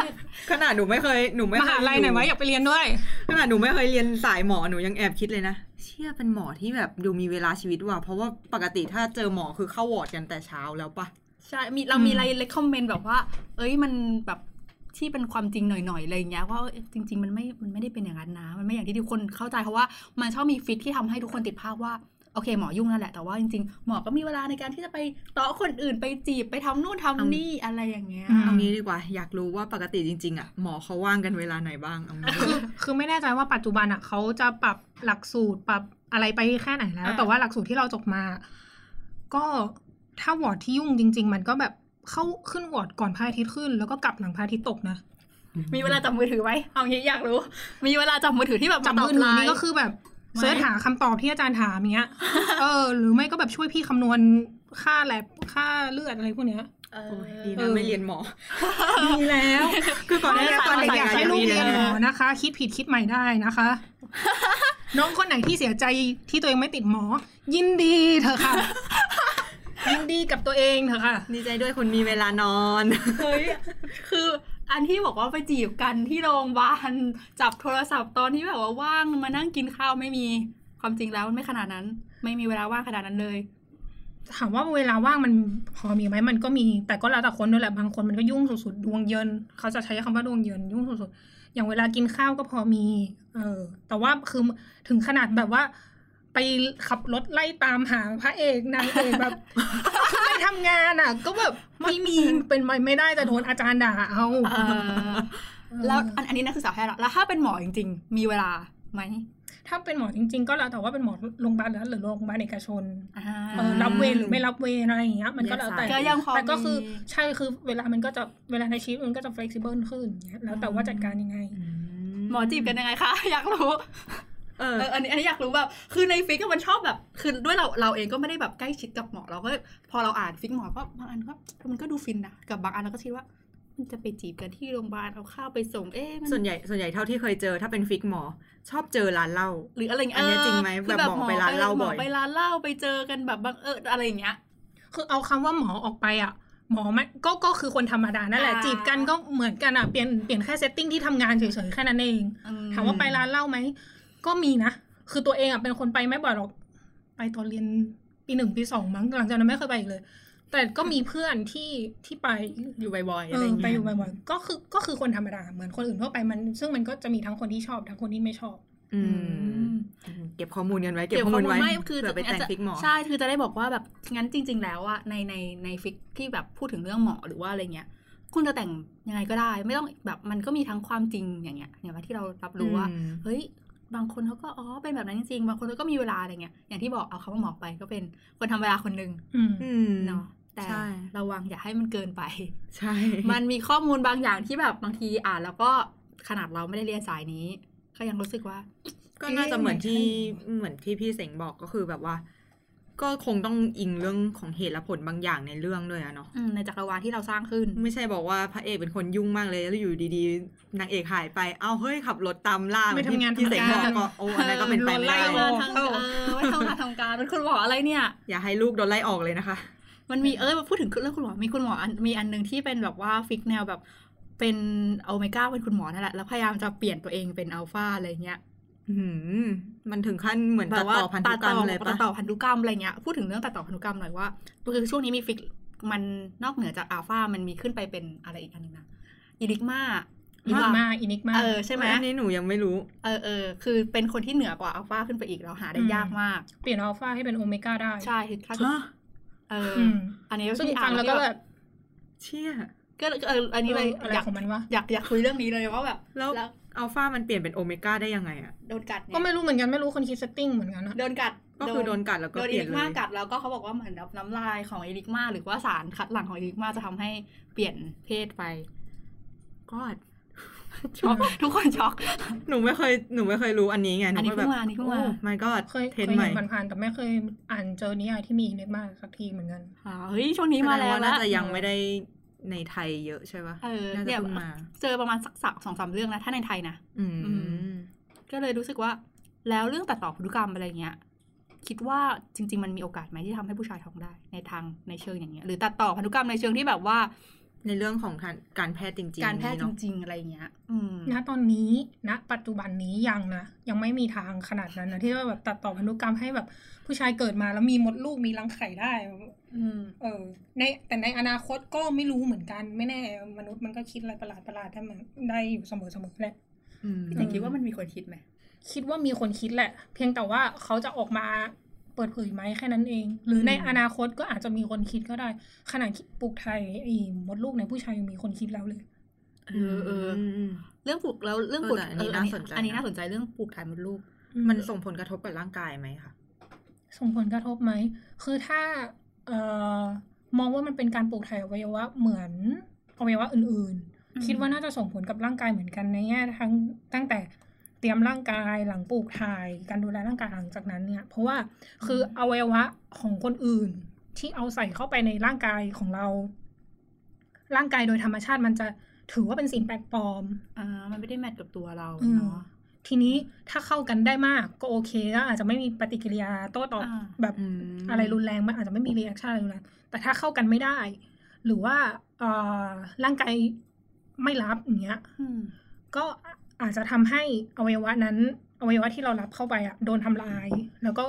ขนาดหนูไม่เคยหนูไม่มเคยหาลัยไหนวะอยากไปเรียนด้วยขนาดหนูไม่เคยเรียนสายหมอหนูยังแอบคิดเลยนะเชื่อเป็นหมอที่แบบดูมีเวลาชีวิตว่ะเพราะว่าปกติถ้าเจอหมอคือเข้าวอร์ดกันแต่เช้าแล้วปะใช่มีเราอืมมีอะไรเล็กคอมเมนต์แบบว่า เอ้ยมันแบบ ที่เป็นความจริงหน่อยๆอะไรอย่างเงี้ยว่าเอ้ยจริง ๆ มันไม่มันไม่ได้เป็นอย่างนั้นนะ มันไม่อย่างที่ทุกคนเข้าใจเพราะว่ามันชอบมีฟิกที่ทำให้ทุกคนติดภาพว่าโอเคหมอยุ่งนั่นแหละแต่ว่าจริงๆ หมอก็มีเวลาในการที่จะไปเตาะคนอื่นไปจีบไปทำนู่นทำนี่อะไรอย่างเงี้ยอืมเอางี้ดีกว่า อยากรู้ว่าปกติจริงๆอะหมอเขาว่างกันเวลาไหนบ้างเอางี้คือคือไม่แน่ใจว่าปัจจุบันอะเขาจะปรับหลักสูตรปรับอะไรไปแค่ไหนแล้วอ่าแต่ว่าหลักสูตรที่เราจบมา ก็ถ้าวอร์ดที่ยุ่งจริง ๆ มันก็แบบ เข้าขึ้นวอร์ดก่อนพระอาทิตย์ขึ้น แล้วก็กลับหลังพระอาทิตย์ตกนะมีเวลาจับมือถือไหมเอางี้อยากรู้ มีเวลาจับมือถือที่แบบจับมือถือนี่ก็คือแบบไม่เสิร์ชหาคำตอบที่อาจารย์ถามเนี้ย เออ หรือไม่ก็แบบช่วยพี่คำนวณค่าแลบค่าเลือดอะไรพวกเนี้ยเออโอ้ยดีเอนะอไม่เรียนหมอดีแล้ว คือก่อนหน้านี้ตอนเด็กอยากๆให้ยังลูกมีเลเรียยนหมอนะคะ คิดผิดคิดใหม่ได้นะคะ น้องคนไหนที่เสียใจที่ตัวเองไม่ติดหมอ ยินดีเถอะค่ะ ยินดีกับตัวเองเถอะค่ะ ดีใจด้วยคุณมีเวลานอนเฮ้ยคืออันที่บอกว่าไปจีบกันที่โรงพยาบาลจับโทรศัพท์ตอนที่แบบว่าว่างมานั่งกินข้าวไม่มีความจริงแล้วมันไม่ขนาดนั้น ไม่มีเวลาว่างขนาดนั้นเลยถามว่าเวลาว่างมันพอมีไหมมันก็มีแต่ก็แล้วแต่คนด้วยแหละบางคนมันก็ยุ่งสุดๆดวงเยินเขาจะใช้คำว่าดวงเยินยุ่งสุดๆอย่างเวลากินข้าวก็พอมี เออแต่ว่าคือถึงขนาดแบบว่า ไปขับรถไล่ตามหาพระเอกนางเอกแบบคือไปทำงานอะ ก็แบบไม่มีเป็นไปไม่ได้จะโดนอาจารย์ด่าเอาเออแล้วอันอันนี้นักศึกษาแพทย์ละแล้วถ้าเป็นหมอจริง ๆ มีเวลาไหมถ้าเป็นหมอจริง ๆ ก็แล้วแต่ว่าเป็นหมอโรงพยาบาลรัฐหรือโรงพยาบาลเอกชนอ่าเออรับเวรหรือไม่รับเวรอะไรอย่างเงี้ยมันก็แล้วแต่ก็ยังพอแต่ก็คือมีใช่คือเวลามันก็จะเวลาในชีวิตมันก็จะ flexible ขึ้นอย่างเงี้ยแล้วแต่ว่าจัดการยังไงหมอจีบกันยังไงคะ อยากรู้ เออเอออันนี้อันนี้อยากรู้แบบคือใน fic อะมันชอบแบบคือด้วยเราเราเองก็ไม่ได้แบบใกล้ชิดกับหมอเราก็พอเราอ่าน fic หมอก็บางอันก็มันก็ดูฟินนะกับบางอันเราก็คิดว่ามันจะไปจีบกันที่โรงพยาบาลเอาข้าวไปส่งเอ๊ะมันส่วนใหญ่ส่วนใหญ่เท่าที่เคยเจอถ้าเป็น fic หมอ ชอบเจอร้านเหล้าหรืออะไรอย่างเงี้อันเนี้ยเจริงไหมคือแบบหมอไปร้านเหล้าบ่อยหมไปร้านเหล้าไปเจอกันแบบบังเอิญอะไรอย่างเงี้ย คือเอาคำว่าหมอออกไปอะ หมอมันก็ก็คือคนธรรมดานั่นแหละอ่าจีบกันก็เหมือนกันอะเปลี่ยนเปลี่ยนแค่เซตติ้งที่ทำงานเฉยๆแค่นั้นเองอืถามว่าไปร้านเหล้าไหม ก็มีนะ คือตัวเองอะเป็นคนไปไม่บ่อยหรอก ไปตอนเรียนปีหนึ่งปีสองมั้งหลังจากนั้นไม่เคยไปอีกเลยไปแต่ก็มีเพื่อนที่ที่ไปอยู่บ่อยๆเออะไรออย่างไปเงี้อยยู่บ่อยๆก็คือก็คือคนธรรมดาเหมือนคนอื่นทั่วไปมัน ซึ่งมันก็จะมีทั้งคนที่ชอบทั้งคนที่ไม่ชอบ อืมเก็บข้อมูลกันไว้เก็บข้อมูลไว้ไม่คือเผื่อไปแต่งฟิกหมอใช่คือจะได้บอกว่าแบบงั้นจริง ๆ แล้วอะในในในฟิกที่แบบพูดถึงเรื่องหมอหรือว่าอะไรเงี้ยคุณจะแต่งยังไงก็ได้ ไม่ต้องแบบมันก็มีทั้งความจริงอย่างเงี้ยอย่างว่าที่เรารับรู้ว่าอืมเฮ้ย บางคนเขาก็อ๋อเป็นแบบนั้นจริงๆ บางคนก็มีเวลาอะไรเงี้ยอย่างที่บอกเอาคำว่าหมอไปก็เป็นคนทำเวลาคนหนึ่งอืมอืมเนาะแต่ใช่ระวังอย่าให้มันเกินไป ใช่ มันมีข้อมูลบางอย่างที่แบบบางทีอ่านแล้วก็ขนาดเราไม่ได้เรียนสายนี้ ก็ยังรู้สึกว่า ก็น่าจะเหมือนเอ๊ะที่มันใช่เหมือนที่พี่เสงบอกก็คือแบบว่า ก็คงต้องอิงเรื่องของเหตุและผลบางอย่างในเรื่องด้วยอะเนาะอืมในจักรวาลที่เราสร้างขึ้น ไม่ใช่บอกว่าพระเอกเป็นคนยุ่งมากเลยแล้วอยู่ดีๆนางเอกหายไป เอ้าเฮ้ยขับรถตามล่าไม่ทำงานที่เสงบอกทำการก็โอ้อันนั้นก็เป็นไปไม่ไล่ได้อทำงาอนกทางเออไม่ทำงานทำการเป็นคุณหมออะไรเนี่ย อย่าให้ลูกโดนไล่ออกเลยนะคะ มันมีเออมาพูดถึงเรื่องคุณหมอมีคุณหมออันมีอันหนึ่งที่เป็นแบบว่า fic แนวแบบเป็นโอเมก้าเป็นคุณหมอนั่นแหละแล้วพยายามจะเปลี่ยนตัวเองเป็นอัลฟาอะไรเงี้ยอื มมันถึงขั้นเหมือนตัดต่อพันธุกรรมเลยตัปะดต่อพันธุกรรมอะไรเงี้ยพูดถึงเรื่องตัดต่อพันธุกรรมหน่อยว่าคือช่วงนี้มี fic มันนอกเหนือจากอัลฟามันมีขึ้นไปเป็นอะไรอีกอันหนึ่งนะ enigma enigma enigma เออใช่ไหมอันนี้หนูยังไม่รู้ เออเออคือเป็นคนที่เหนือกว่าอัลฟาขึ้นไปอีกเราหาได้ยากมาก เปลี่ยนอัลฟาให้เป็นโอเมก้าได้ใช่คือถ้าเกิดฮะเอออือมอันนี้ซึ่งที่อ่าฟันงแล้วก็แบบเชี่ยก็เอออันนี้เลยอะไรอยากของมันวะอยากอยากคุยเรื่องนี้เลยว่าแบบแล้วแล้ว อัลฟามันเปลี่ยนเป็นโอเมก้าได้ยังไงอะโดนกัดเนี่ยก็ไม่รู้เหมือนกันไม่รู้คนคิดเซตติ้งเหมือนกันนะโดนกัดก็คือโดนกัดแล้วก็โดนเปอีลี่ยนลิกเลมายกัดแล้วก็เขาบอกว่าเหมือนน้ำลายของอีลิกมาหรือว่าสารคัดหลั่งของอีลิกมาจะทำให้เปลี่ยนเพศไปก็ช็อกทุกคนช็อก หนูไม่เคยหนูไม่เคยรู้อันนี้ไงหอันนี้ก็เพิ่แบบงมาอันนี้เพิ่งมาไม่ก็เคยเทเครยนด์ใหม่เห็นผ่านๆแต่ไม่เคยอ่านเจอนิยายที่มีอินิกมาสักทีเหมือนกันอ่าเฮ้ยช่วงนี้มาแล้สดวงแล้วน่าจะยังไม่ได้ ในไทยเยอะใช่ปะเออน่าจะเนี่ยเพิ่งมาเจอประมาณสักสักสองสามเรื่องนะถ้าในไทยนะอืมอืมก็เลยรู้สึกว่า แล้วเรื่องตัดต่อพันธุกรรมอะไรเงี้ย คิดว่าจริง ๆ มันมีโอกาสไหมที่ทำให้ผู้ชายท้องได้ ในทางในเชิงอย่างเงี้ย หรือตัดต่อพันธุกรรมในเชิงที่แบบว่า ในเรื่องของการการแพทย์จริง ๆ การแพทย์จเนอะริง ๆ อะไรเงี้ย อืมณตอนนี้ณปัจจุบันนี้ยังนะยังไม่มีทางขนาดนั้นนะที่ว่าแบบตัดต่อพันธุกรรมให้แบบผู้ชายเกิดมาแล้วมีมดลูกมีรังไข่ได้ อืมเออในแต่ในอนาคตก็ไม่รู้เหมือนกัน ไม่แน่ มนุษย์มันก็คิดอะไรประหลาดประหลาดๆได้มันได้อยู่เสมอเสมอแหละอืมแต่คิดว่ามันมีคนคิดไหมคิดว่ามีคนคิดแหละ เพียงแต่ว่าเขาจะออกมาเปิดเผยไหมแค่นั้นเอง หรือในอนาคตก็อาจจะมีคนคิดก็ได้ ขนาดปลูกไทยไอ้มดลูกในผู้ชายยังมีคนคิดแล้วเลยเออเออมมเรื่องปลูกแล้วเรื่องปลูกเออแต่อันนี้เน่าสนใจอันนี้นะน่าสนใจเรื่องปลูกถ่ายมดลูก มันส่งผลกระทบกับร่างกายไหมคะส่งผลกระทบไหม คือถ้า เอ่อมองว่ามันเป็นการปลูกถ่ายอวัยวะเหมือนอวัยวะอื่นอืมๆคิดว่าน่าจะส่งผลกับร่างกายเหมือนกันในแง่ทั้งตั้งแต่เตรียมร่างกายหลังปลูกถ่าย การดูแลร่างกายหลังจากนั้นเนี่ย เพราะว่าคืออวัยวะของคนอื่นที่เอาใส่เข้าไปในร่างกายของเรา ร่างกายโดยธรรมชาติมันจะถือว่าเป็นสิ่งแปลกปลอม อ่า มันไม่ได้ match กับตัวเราอืมเนาะ ทีนี้ถ้าเข้ากันได้มากก็โอเคแล้วอาจจะไม่มีปฏิกิริยาโต้ตอบอ่าแบบอืมอะไรรุนแรงมันอาจจะไม่มี reaction อะไรรุนแรงแต่ถ้าเข้ากันไม่ได้ หรือว่าเอ่อร่างกายไม่รับอย่างเงี้ยอืมก็อาจจะทำให้อวัยวะนั้นอวัยวะที่เรารับเข้าไปอะโดนทำลาย แล้วก็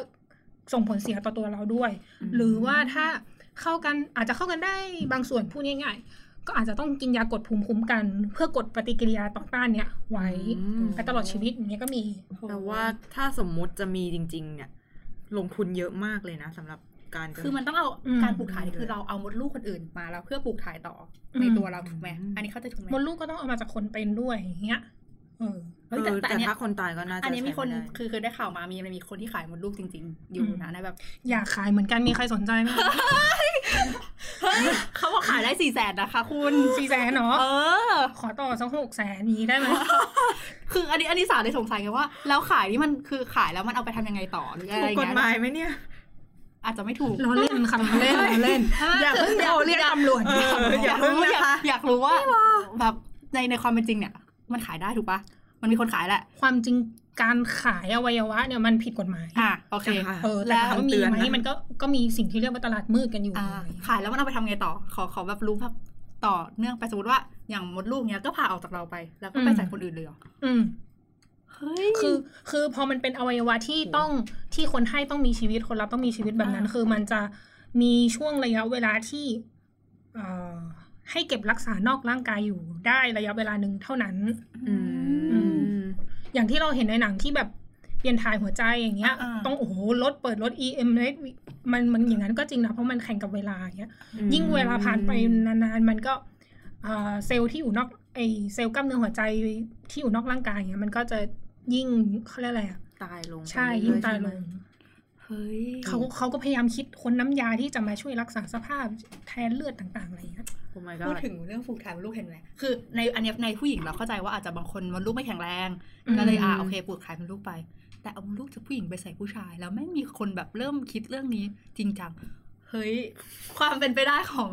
ส่งผลเสียต่อตัวเราด้วยอืมหรือว่าถ้าเข้ากันอาจจะเข้ากันได้บางส่วนพูดง่ายๆ ก็อาจจะต้องกินยากดภูมิคุ้มกัน เพื่อกดปฏิกิริยาต่อต้านเนี่ย ไว้อืมไปตลอดชีวิตอย่างเงี้ยก็มีแต่ว่าถ้าสมมุติจะมีจริง ๆ เนี่ย ลงทุนเยอะมากเลยนะสำหรับการจะคือมันต้องเอาอืมการปลูกถ่ายนี่คือเราเอามดลูกคนอื่นมาแล้วเพื่อปลูกถ่ายต่ออมในตัวเราถูกไหมอันนี้เข้าใจถูกไหมมดลูกก็ต้องเอามาจากคนเป็นด้วยอย่างเงี้ยเออเอเฮ้ย แต่อแต่แต่อันเนี้ยถ้าคนตายก็น่าจะอันนี้มีคนใช้ไได้คือคือได้ข่าวมามีมันมีคนที่ขายมดลูกจริง ๆ อยู่อืมนะในแบบ อยากขายเหมือนกันมีใครสนใจไหมเฮ้ยเขาบอกขายได้สี่แสนนะคะ คุณสี่แสนเนาะเออ ขอต่อสักหกแสนนี้ได้ไหมคืออันนี้อันนี้สาวเลยสงสัยไงว่า แล้วขายนี่มันคือขายแล้วมันเอาไปทำยังไงต่อหรืออะไรถูกกฎเงี้ยหมายไหมเนี่ยอาจจะไม่ถูกล้อเล่นค่ะล้อเล่นล้อเล่น อย่าเพิ่งโทรเรียกตำรวจเออออยากเพิ่งรู้นะคะอยากอยากรู้ว่าแบบในในความเป็นจริงเนี่ย มันขายได้ถูกปะมันมีคนขายแหละ ความจริงการขายอวัยวะเนี่ยมันผิดกฎหมาย อะโอเคค่ะเออแต่แล้วถามว่ามีเตือนไหมนะมันก็ก็มีสิ่งที่เรียกว่าตลาดมืดกันอยู่อ่าขายแล้วมันเอาไปทำไงต่อ ขอขอแบบรู้แบบต่อเนื่องไปสมมติว่าอย่างมดลูกเนี้ยก็พาออกจากเราไป แล้วก็ไปใส่คนอื่นเลยเหรออืมเฮ้ยคือคือพอมันเป็นอวัยวะที่ต้องที่คนให้ต้องมีชีวิตคนรับต้องมีชีวิตแบบนั้นอ่าคือมันจะมีช่วงระยะเวลาที่เอ่อ ให้เก็บรักษานอกร่างกายอยู่ได้ระยะเวลาหนึ่งเท่านั้นอืมอย่างที่เราเห็นในหนังที่แบบเปลี่ยนถ่ายหัวใจอย่างเงี้ยอ่าต้องโอ้โหรถเปิดรถ EM เลยมันมันอย่างนั้นก็จริงนะเพราะมันแข่งกับเวลาอย่างเงี้ย ยิ่งเวลาผ่านไปนานๆมันก็อ่าเซลล์ที่อยู่นอกไอเซลล์กล้ามเนื้อหัวใจที่อยู่นอกร่างกายเงี้ยมันก็จะยิ่งเขาเรียกอะไรอะตายลงใช่ไปเรื่ยิ่งอๆตายลใช่งไหม เฮ้ยเขาเขาก็พยายามคิดค้นน้ำยาที่จะมาช่วยรักษาสภาพแทนเลือดต่างๆอะไรอย่างเงี้ยโอ้ my พูด god ถึงเรื่องฟูกถ่ายมดลูกเห็นไหมคือในอันเนี้ยในผู้หญิงเราเข้าใจว่าอาจจะบางคนมดลูกไม่แข็งแรงอืมก็เลยอ่าโอเคปลูกถ่ายมดลูกไป แต่เอามดลูกจากผู้หญิงไปใส่ผู้ชาย แล้วไม่มีคนแบบเริ่มคิดเรื่องนี้จริงจังเฮ้ย ความเป็นไปได้ของ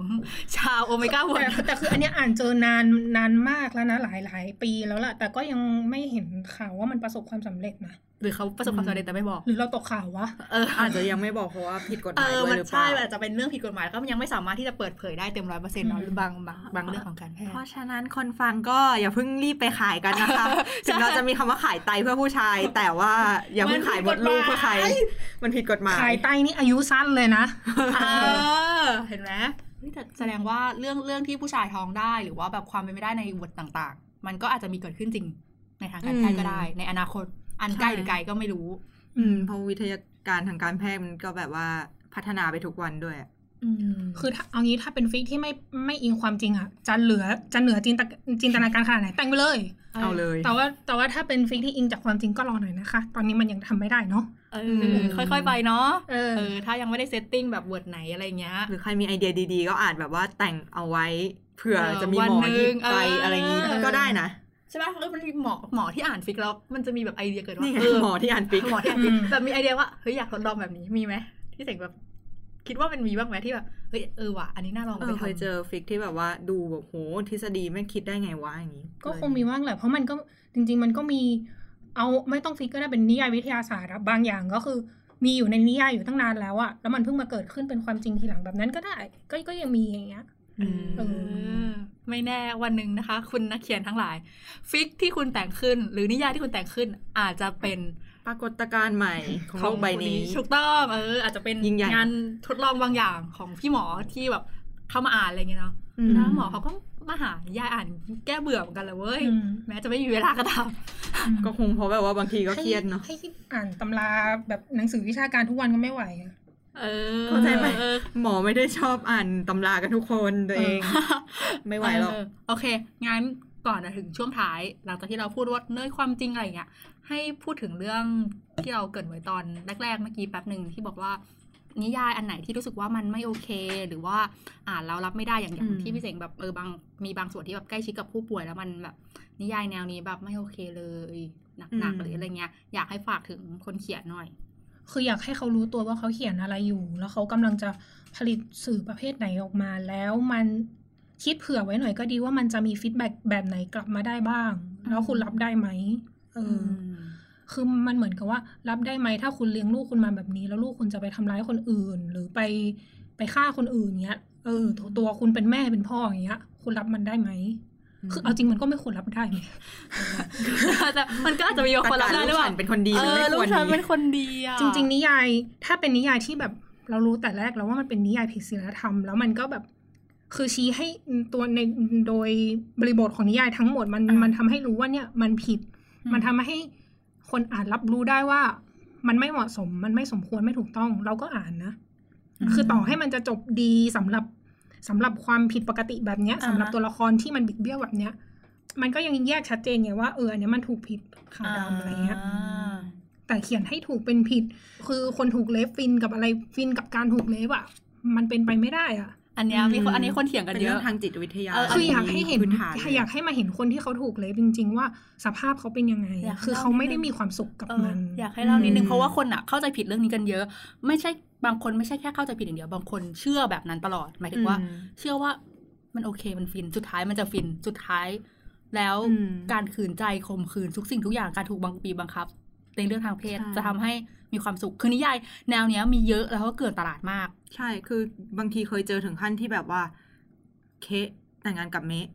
ชาวโอเมก้าวันแต่แต่คืออันเนี้ยอ่านเจอนานนานมากแล้วนะหลายหลายปีแล้วล่ะ แต่ก็ยังไม่เห็นข่าวว่ามันประสบความสำเร็จนะหรือเขาประสบความสำเร็จแต่ไม่บอก หรือเราตกข่าววะเอออาจจะยังไม่บอกเพราะว่าผิดกฎหเอมายอด้วยมันหรือเปใช่ล่าอาจจะเป็นเรื่องผิดกฎหมายแล้วก็ยังไม่สามารถที่จะเปิดเผยได้เต็มร้อยเปอร์เซ็นต์เนาะหรือบางบางบางบางเรื่องของการแพทเพย์ราะฉะนั้นคนฟังก็อย่าเพิ่งรีบไปขายกันนะคะถึงเราจะมีคำว่าขายไตเพื่อผู้ชาย แต่ว่าอย่าเพิ่งขายมดลูกเพื่อใครมันผิดกฎหมายขายไตนี่อายุสั้นเลยนะเออเห็นไหมเฮ้ยแต่แสดงว่าเรื่องเรื่องที่ผู้ชายท้องได้หรือว่าแบบความเป็นไปได้ในบทต่าง ๆ มันก็อาจจะมีเกิดขึ้นจริงในทางการแพทย์ก็ได้ ในอนาคต อันใกล้หรือไกลก็ไม่รู้ อืมเพราะวิทยาการทางการแพทย์มันก็แบบว่าพัฒนาไปทุกวันด้วยอะคือถ้าเอางี้ถ้าเป็นฟิกที่ไม่ไม่อิงความจริงอะจะเหลือจะเหนือจินตจินตนาการขนาดไหนแต่งไปเลย เอาเลย แต่ว่าแต่ว่าถ้าเป็นฟิกที่อิงจากความจริงก็รอหน่อยนะคะ ตอนนี้มันยังทำไม่ได้เนาะเออค่อยๆไปเนาะเออเออถ้ายังไม่ได้เซตติ้งแบบเวิร์ดไหนอะไรเงี้ยหรือใครมีไอเดียดีๆ ก็อาจแบบว่าแต่งเอาไว้เผื่อเออจะมีวันหมอหนึ่ที่งไปเออออะไรอย่างงี้ก็ได้นะ ใช่ป่ะแล้วมันมีหมอหมอที่อ่านฟิกแล้วมันจะมีแบบไอเดียเกิดว่านี่ไงเออหมอที่อ่านฟิกหมอที่อ่านฟิกอืมแบบมีไอเดียว่าเฮ้ยอยากทดลองแบบนี้มีไหมที่เสกแบบคิดว่ามันมีบ้างไหมที่แบบเฮ้ยเออว่ะอันนี้น่าลองเอไปอทำเคยเจอฟิกที่แบบว่าดูแบบโหทฤษฎีไม่คิดได้ไงวะอย่างงี้ ก็คงมีว่างแหละ เพราะมันก็จริง ๆ มันก็มี เอาไม่ต้อง fic ก็ได้เป็นนิยายวิทยาศาสตร์อะบางอย่างก็คือ มีอยู่ในนิยายอยู่ตั้งนานแล้วอะแล้วมันเพิ่งมาเกิดขึ้นเป็นความจริงทีหลังแบบนั้นก็ได้ ก็ก็ยังมีอย่างเงี้ยอืมเอเออ ไม่แน่วันหนึ่งนะคะ คุณนักเขียนทั้งหลาย fic ที่คุณแต่งขึ้น หรือนิยายที่คุณแต่งขึ้นอาจจะเป็นปรากฏการณ์ใหม่ของโลกใบนี้ถูกต้องเออ อาจจะเป็นยิ่งใหญ่งานทดลองบางอย่างของพี่หมอที่แบบเข้ามาอ่านอะไรเงี้ยเนาะอืมแล้วหมอเขาก็มาหานิยายอ่านแก้เบื่อเหมือนกันเลยเว้ยอืมแม้จะไม่มีเวลาก็ตามก็คงเพราะแบบว่าบางทีก็เครียดเนาะให้ให้อ่านตำราแบบหนังสือวิชาการทุกวันก็ไม่ไหวอะ เออเข้าใจไหมออหมอไม่ได้ชอบอ่านตำรากันทุกคนตัวเอง ไม่ไหวหรอกเโอเค งั้นก่อนจะถึงช่วงท้าย หลังจากที่เราพูดว่าเนยความจริงอะไรอย่างเงี้ยให้พูดถึงเรื่องที่เราเกริดไว้ตอนแรกๆเมื่อกี้แป๊บหนึ่งที่บอกว่านิยายอันไหนที่รู้สึกว่ามันไม่โอเค หรือว่าอ่านแล้วรับไม่ได้อย่างอย่างอืมที่พี่เสงแบบเออบางมีบางส่วนที่แบบใกล้ชิดกับผู้ป่วยแล้วมันแบบ นิยายแนวนี้แบบไม่โอเคเลยหนักๆหรืออะไรเงี้ยอยากให้ฝากถึงคนเขียนหน่อย คืออยากให้เขารู้ตัวว่าเขาเขียนอะไรอยู่ แล้วเขากำลังจะผลิตสื่อประเภทไหนออกมา แล้วมันคิดเผื่อไว้หน่อยก็ดีว่ามันจะมีฟีดแบ็กแบบไหนกลับมาได้บ้าง แล้วคุณรับได้ไหมเอออคือมันเหมือนกับว่า รับได้ไหมถ้าคุณเลี้ยงลูกคุณมาแบบนี้ แล้วลูกคุณจะไปทำร้ายคนอื่น หรือไปไปฆ่าคนอื่นเงี้ย เออตัวตัวคุณเป็นแม่เป็นพ่ออย่างเงี้ย คุณรับมันได้ไหม คือเอาจริงมันก็ไม่ควรรับได้ไงแต่มันก็อาจจะมีบางคนรับได้หรือเปลูกล่าฉันเป็นคนดีเอมันอไม่ลูควกรฉันดีเป็นคนดีอะจริง ๆ นิยาย ถ้าเป็นนิยายที่แบบเรารู้แต่แรกแล้วว่ามันเป็นนิยายผิดศีลธรรมแล้วมันก็แบบคือชี้ให้ตัวในโดยบริบทของนิยายทั้งหมดมันมันทำให้รู้ว่าเนี่ยมันผิด มันทำให้คนอ่านรับรู้ได้ว่า มันไม่เหมาะสมมันไม่สมควรไม่ถูกต้อง เราก็อ่านนะ คือต่อให้มันจะจบดีสำหรับ สำหรับความผิดปกติแบบเนี้ยอ่าฮะสำหรับตัวละครที่มันบิดเบี้ยวแบบเนี้ย มันก็ยังแยกชัดเจนไงว่าเอออันเนี้ยมันถูกผิดขาวดำอะไรเงี้ยาแต่เขียนให้ถูกเป็นผิด คือคนถูกเลฟฟินกับอะไรฟินกับการถูกเลฟอะมันเป็นไปไม่ได้อะอันเนี้ยมีคนอันนี้คนเถียงกันเป็นเยเรื่ออะงทางจิตวิทยาเออคืออยากให้เห็นพื้นฐานเลยอยากให้มาเห็นคนที่เขาถูกเลฟจริง ๆ ว่าสภาพเขาเป็นยังไงอยากให้คือเขาไม่ได้เล่านิดนึงมีความสุขกับเออมัน อยากให้เล่านิดนึงอืมเพราะว่าคนอะเข้าใจผิดเรื่องนี้กันเยอะ ไม่ใช่ บางคนไม่ใช่แค่เข้าใจผิดอย่างเดียว บางคนเชื่อแบบนั้นตลอด หมายถึงว่าอืมเชื่อว่ามันโอเคมันฟิน สุดท้ายมันจะฟิน สุดท้าย แล้วอืมการขืนใจข่มขืนทุกสิ่งทุกอย่างการถูกบังปีบบังคับในเรื่องทางเพศใช่จะทำให้มีความสุข คือนิยายแนวเนี้ยมีเยอะแล้วก็เกิดตลาดมาก ใช่ คือบางทีเคยเจอถึงขั้นที่แบบว่า เคแต่งงานกับเมะ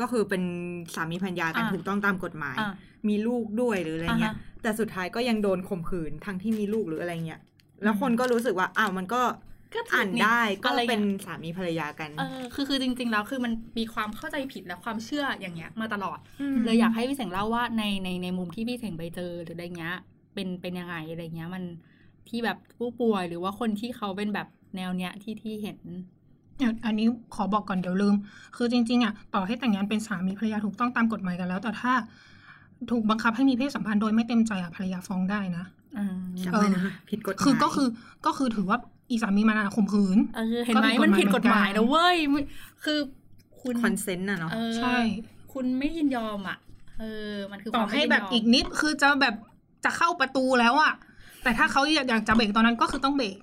ก็คือเป็นสามีภรรยากันอ่าถูกต้องตามกฎหมายอะมีลูกด้วยหรืออะไรเงี้ยอ่าฮะแต่สุดท้ายก็ยังโดนข่มขืนทั้งที่มีลูกหรืออะไรเงี้ย แล้วคนก็รู้สึกว่าอ้าวมันก็ก็ถูกอ่านได้ก็อะไรเป็นงี้ยสามีภรรยากันเออคือคือจริง ๆ แล้วคือมันมีความเข้าใจผิดและความเชื่ออย่างเงี้ยมาตลอดมเลยอยากให้พี่เสงเล่าว่าในในในมุมที่พี่เสงไปเจอหรืออะไรเงี้ย เป็นเป็นยังไงอะไรเงี้ยมันที่แบบผู้ป่วยหรือว่าคนที่เขาเป็นแบบแนวเนี้ยที่ที่เห็นเนี่ยอันนี้ขอบอกก่อนเดี๋ยวลืม คือจริงๆอะต่อให้แต่งงานเป็นสามีภรรยาถูกต้องตามกฎหมายกันแล้ว แต่ถ้า ถูกบังคับให้มีเพศสัมพันธ์โดยไม่เต็มใจอะภรรยาฟ้องได้นะอืม จำไว้นะคะผิดกฎหมายคือก็คือก็คือถือว่าอีสามีมันอะข่มขืนเออเห็นไหมก็ผิดกฎหมายมันผิดกฎหมายเหมือนกันนะเว้ยมันคือคุณ consent น่ะเนาะเออใช่ คุณไม่ยินยอมอะ เออ มันคือต่อความให้ไม่ยินแบบยอมอีกนิดคือจะแบบจะเข้าประตูแล้วอะแต่ถ้าเขาอยากจะเบรกตอนนั้นก็คือต้องเบรก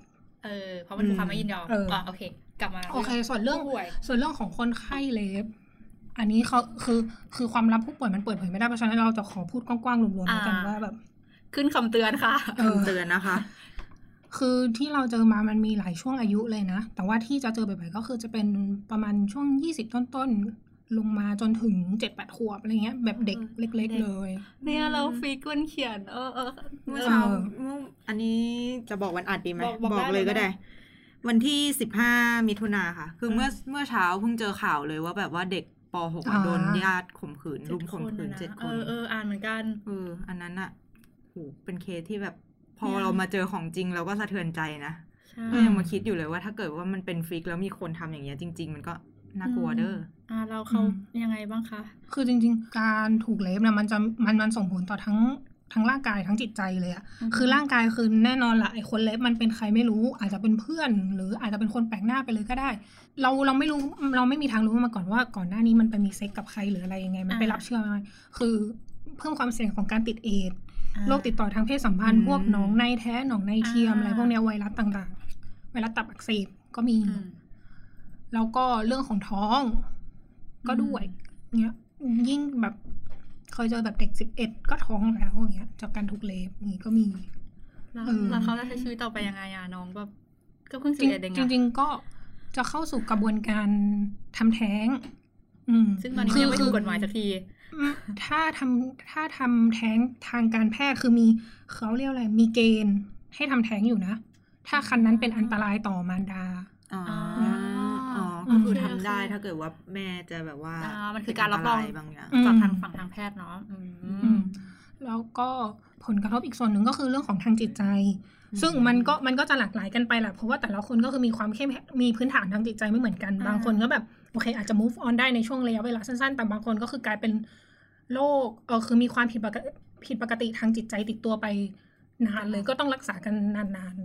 เออเพราะมันคือความไม่ยินยอมเอออ่โอเค กลับมาโอเค ส่วนเรื่องผู้ป่วยส่วนเรื่องของคนไข้เลฟอันนี้เขาคือคือความลับผู้ป่วยมันเปิดเผยไม่ได้เพราะฉะนั้นเราจะขอพูดกว้างๆรวมๆแล้วกันว่าแบบ ขึ้นคำเตือนค่ะเออคำเตือนนะคะ คือที่เราเจอมามันมีหลายช่วงอายุเลยนะ แต่ว่าที่จะเจอบ่อยๆก็คือจะเป็นประมาณช่วงยี่สิบต้นๆ ลงมาจนถึงเจ็ดแปดขวบอะไรเงี้ย แบบเด็กเออเล็กเด็ก ๆ เลย เนี่ยเรา fic มันเขียน เออเออเมื่อเออเช้าเมื่ออันนี้จะบอกวันอัดดีไหมบอกบอกได้เลยก็เลยได้วันที่สิบห้ามิถุนาค่ะ คือเออเมื่อเมื่อเช้าเพิ่งเจอข่าวเลยว่าแบบว่าเด็กป.6 อ่าโดนญาติข่มขืนรุมข่มขืนอะะเจ็ดคเอนอเอออ่านเหมือนกันเอออันนั้นอะ โหเป็นเคสที่แบบ พอเนี่ยเรามาเจอของจริงเราก็สะเทือนใจนะใช่ก็ยังมาคิดอยู่เลยว่าถ้าเกิดว่ามันเป็น fic แล้วมีคนทำอย่างเงี้ยจริง ๆ มันก็น่ากลัวเด้ออ่าเราเขายังไงบ้างคะ คือจริง ๆ การถูก rape เนี่ยมันจะมันมันส่งผลต่อทั้งทั้งร่างกายทั้งจิตใจเลยอะอือฮึคือร่างกายคือแน่นอนละไอ้คน rape มันเป็นใครไม่รู้ อาจจะเป็นเพื่อน หรืออาจจะเป็นคนแปลกหน้าไปเลยก็ได้ เราเราไม่รู้เราไม่มีทางรู้มาก่อนว่าก่อนหน้านี้มันไปมีเซ็กกับใครหรืออะไรยังไง มันไปรับเชื้อมาคือเพิ่มความเสี่ยงของการติดเอดส์อ่า โรคติดต่อทางเพศสัมพันธ์อืมพวกหนองในแท้หนองในเทียมอ่าอะไรพวกเนี้ยไวรัสต่างๆ ไวรัสตับอักเสบก็มีอืมแล้วก็เรื่องของท้องก็ด้วยเนี้ยยิ่งแบบเคยเจอแบบเด็กสิบเอ็ดก็ท้องแล้วอย่างเงี้ยจากการถูกเลฟนี่ก็มีแล้วเออแล้วเขาจะใช้ชีวิตต่อไปยังไงอะน้องแบบก็เพิ่งจสิริบงเอ็ดเองจอะริง ๆ ก็จะเข้าสู่กระบวนการทำแท้ง อืมซึ่งตอนนี้คืยังไม่ถูกคืกฎหมายสักทีอืม ถ้าทำถ้าทำแท้งทางการแพทย์คือมีเขาเรียกอะไรมีเกณฑ์ ให้ทำแท้งอยู่นะ ถ้าคันนั้นเป็นอันตรายต่อมารดาอ๋ออ๋ออ๋ออืก็มคือทำได้ถ้าเกิดว่าแม่จะแบบว่าอ่ามันคือการรับรองเป็นนตายบางอย่างอืมจากทางฝั่งทางแพทย์เนาะอืมอืมแล้วก็ผลกระทบอีกส่วนหนึ่งก็คือเรื่องของทางจิตใจ ซึ่งมันก็มันก็จะหลากหลายกันไปแหละเพราะว่าแต่ละคนก็คือมีความเข้มแข็งมีพื้นฐานทางจิตใจไม่เหมือนกัน บางคนก็แบบโอเคอาจจะ move on ได้ในช่วงระยะเวลาสั้นๆ แต่บางคนก็คือกลายเป็น โรคเออคือมีความผิดปกติผิดปกติทางจิตใจติดตัวไปนานเลยก็ต้องรักษากันนาน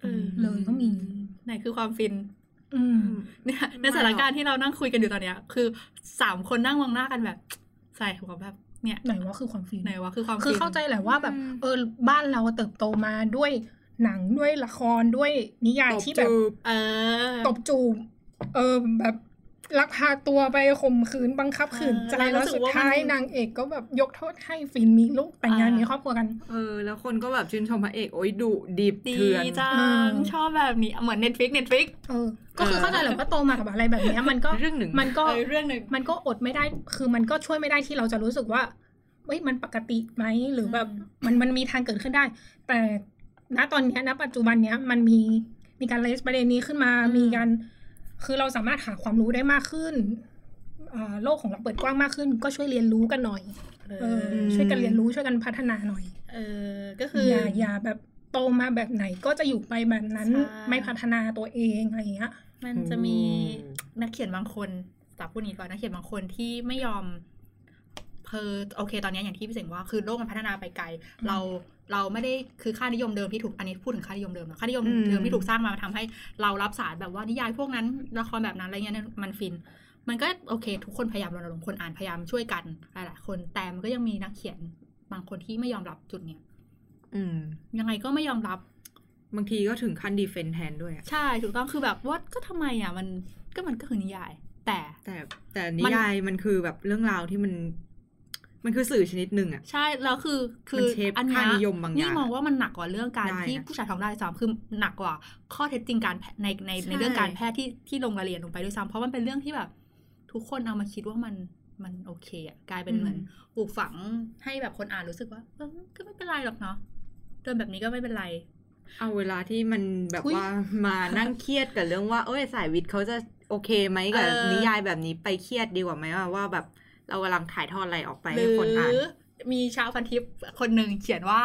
เออๆเลยก็มีไหนคือความฟินอืมเนี่ยในสถานการณ์ที่เรานั่งคุยกันอยู่ตอนเนี้ย คือสามคนนั่งมองหน้ากันแบบ ใส่หัวแบบเนี่ยไหนว่าคือความฟินไหนวะคือความคือฟินเข้าใจแหละว่าแบบอืมเออบ้านเราเติบโตมาด้วยหนังด้วยละครด้วยนิยายที่แบบ เออตบจูบเออแบบ ลักพาตัวไปข่มขืนบังคับขืนใจเออแล้วแล้วรู้สึสุกดว่าท้ายมันนางเอกก็แบบยกโทษให้ฟินมีลูกแต่งงานอ่ามีมีครอบครัวกัน เออ แล้วคนก็แบบชื่นชมพระเอกโอ้ยดุดิบดีเถื่อนจัอืมงชอบแบบนี้เหมือน Netflix Netflix เออก็คือเข้าใจแหละว่าโตมากับอะไรแบบเนี้ยมันก็เรื่องหนึ่งมันก็เออเรื่องหนึ่งมันก็อดไม่ได้คือมันก็ช่วยไม่ได้ที่เราจะรู้สึกว่าเฮ้ยมันปกติไหมหรือแบบมันมันมีทางเกิดขึ้นได้ แต่ณตอนเนี้ยณปัจจุบันเนี้ยมันมีมีการเลสประเด็นนี้ขึ้นมาอืมมีการ คือเราสามารถหาความรู้ได้มากขึ้นเอ่อโลกของเราเปิดกว้างมากขึ้น ก็ช่วยเรียนรู้กันหน่อยเออช่วยกันเรียนรู้ช่วยกันพัฒนาหน่อย เออก็คืออย่าอย่าแบบโตมาแบบไหนก็จะอยู่ไปแบบนั้นใช่ไม่พัฒนาตัวเองอะไรอย่างเงี้ย มันจะมีนักเขียนบางคนจากพูดนี้ก่อนนักเขียนบางคนที่ไม่ยอมเพอโอเค ตอนนี้อย่างที่พี่เสงว่าคือโลกมันพัฒนาไปไกลอืมเรา เราไม่ได้คือค่านิยมเดิมที่ถูกอันนี้พูดถึงค่านิยมเดิมนะค่านิยมอืมเดิมที่ถูกสร้างมาทำให้เรารับสารแบบว่านิยายพวกนั้นละครแบบนั้นอะไรเงี้ยเนี่ยมันฟิน มันก็โอเค ทุกคนพยายามรณรงค์คนอ่านพยายามช่วยกันหลายๆคนแต่มันก็ยังมีนักเขียนบางคนที่ไม่ยอมรับจุดเนี้ยอืม ยังไงก็ไม่ยอมรับบางทีก็ถึงขั้นดีเฟนแทนด้วยอะใช่ ถูกต้องคือแบบว่าก็ทำไมอะมันก็มันก็คือนิยาย แต่แต่แต่นิยายมันคือแบบเรื่องราวที่มัน มันคือสื่อชนิดหนึ่งอะใช่ แล้วคือคือมันเชฟอันเนี้ค่ายนิยมบางอย่างนี่มองว่ามันหนักกว่าเรื่องการได้ที่นะผู้ชายท้องได้ด้วยซ้ำคือหนักกว่าข้อเท็จจริงการแพทย์ในในใช่ในเรื่องการแพทย์ที่ที่ลงรายละเอียดลงไปด้วยซ้ำเพราะมันเป็นเรื่องที่แบบ ทุกคนเอามาคิดว่ามันมันโอเคอะกลายเป็นเหมือนปลูกฝังให้แบบคนอ่านรู้สึกว่าเออก็ไม่เป็นไรหรอกเนาะเดินแบบนี้ก็ไม่เป็นไรเอาเวลาที่มันแบบอุ๊ยว่ามานั่งเครียดกับเรื่องว่า เอ้ยสายวิทย์เขาจะโอเคไหมกับเออนิยายแบบนี้ไปเครียดดีกว่าไหมว่าว่าแบบ เรากำลังถ่ายทอดอะไรออกไปหให้รือคนอ่านมีชาวพันทิปคนหนึ่งเขียนว่า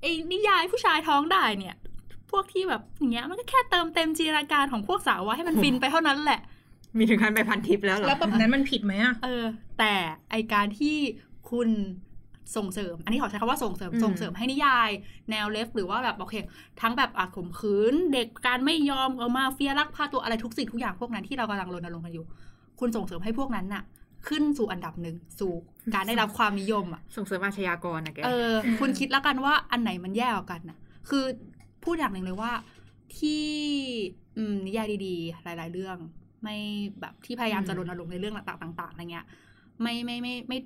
ไอ้นิยายผู้ชายท้องได้เนี่ย พวกที่แบบอย่างเงี้ยมันก็แค่เติมเต็มจินตนาการของพวกสาวว่าให้มันฟินไปเท่านั้นแหละ มีถึงขั้นไปพันทิปแล้วเหรอแล้วแบบนั้นมันผิดไหมอะเออ แต่ไอการที่คุณส่งเสริม อันนี้ขอใช้คำว่าส่งเสริมอืมส่งเสริมให้นิยาย แนวเลฟหรือว่าแบบโอเค ทั้งแบบอาข่มขืน เด็กการไม่ยอมเอามาเฟียลักพาตัวอะไรทุกสิ่งทุกอย่างพวกนั้นที่เรากำลังรณรงค์กันอยู่ คุณส่งเสริมให้พวกนั้นน่ะ ขึ้นสู่อันดับหนึ่งสู่การได้รับความนิยมอะส่งเสริมอาชญากรนะแกเออ คุณคิดแล้วกันว่าอันไหนมันแย่กว่ากันน่ะ คือพูดอย่างหนึ่งเลยว่าที่อืมนิยายดีๆ หลาย ๆ เรื่อง ไม่แบบที่พยายามจะรณรงค์ในเรื่องต่างๆๆอะไรเงี้ยไม่ไม่ไม่ไม่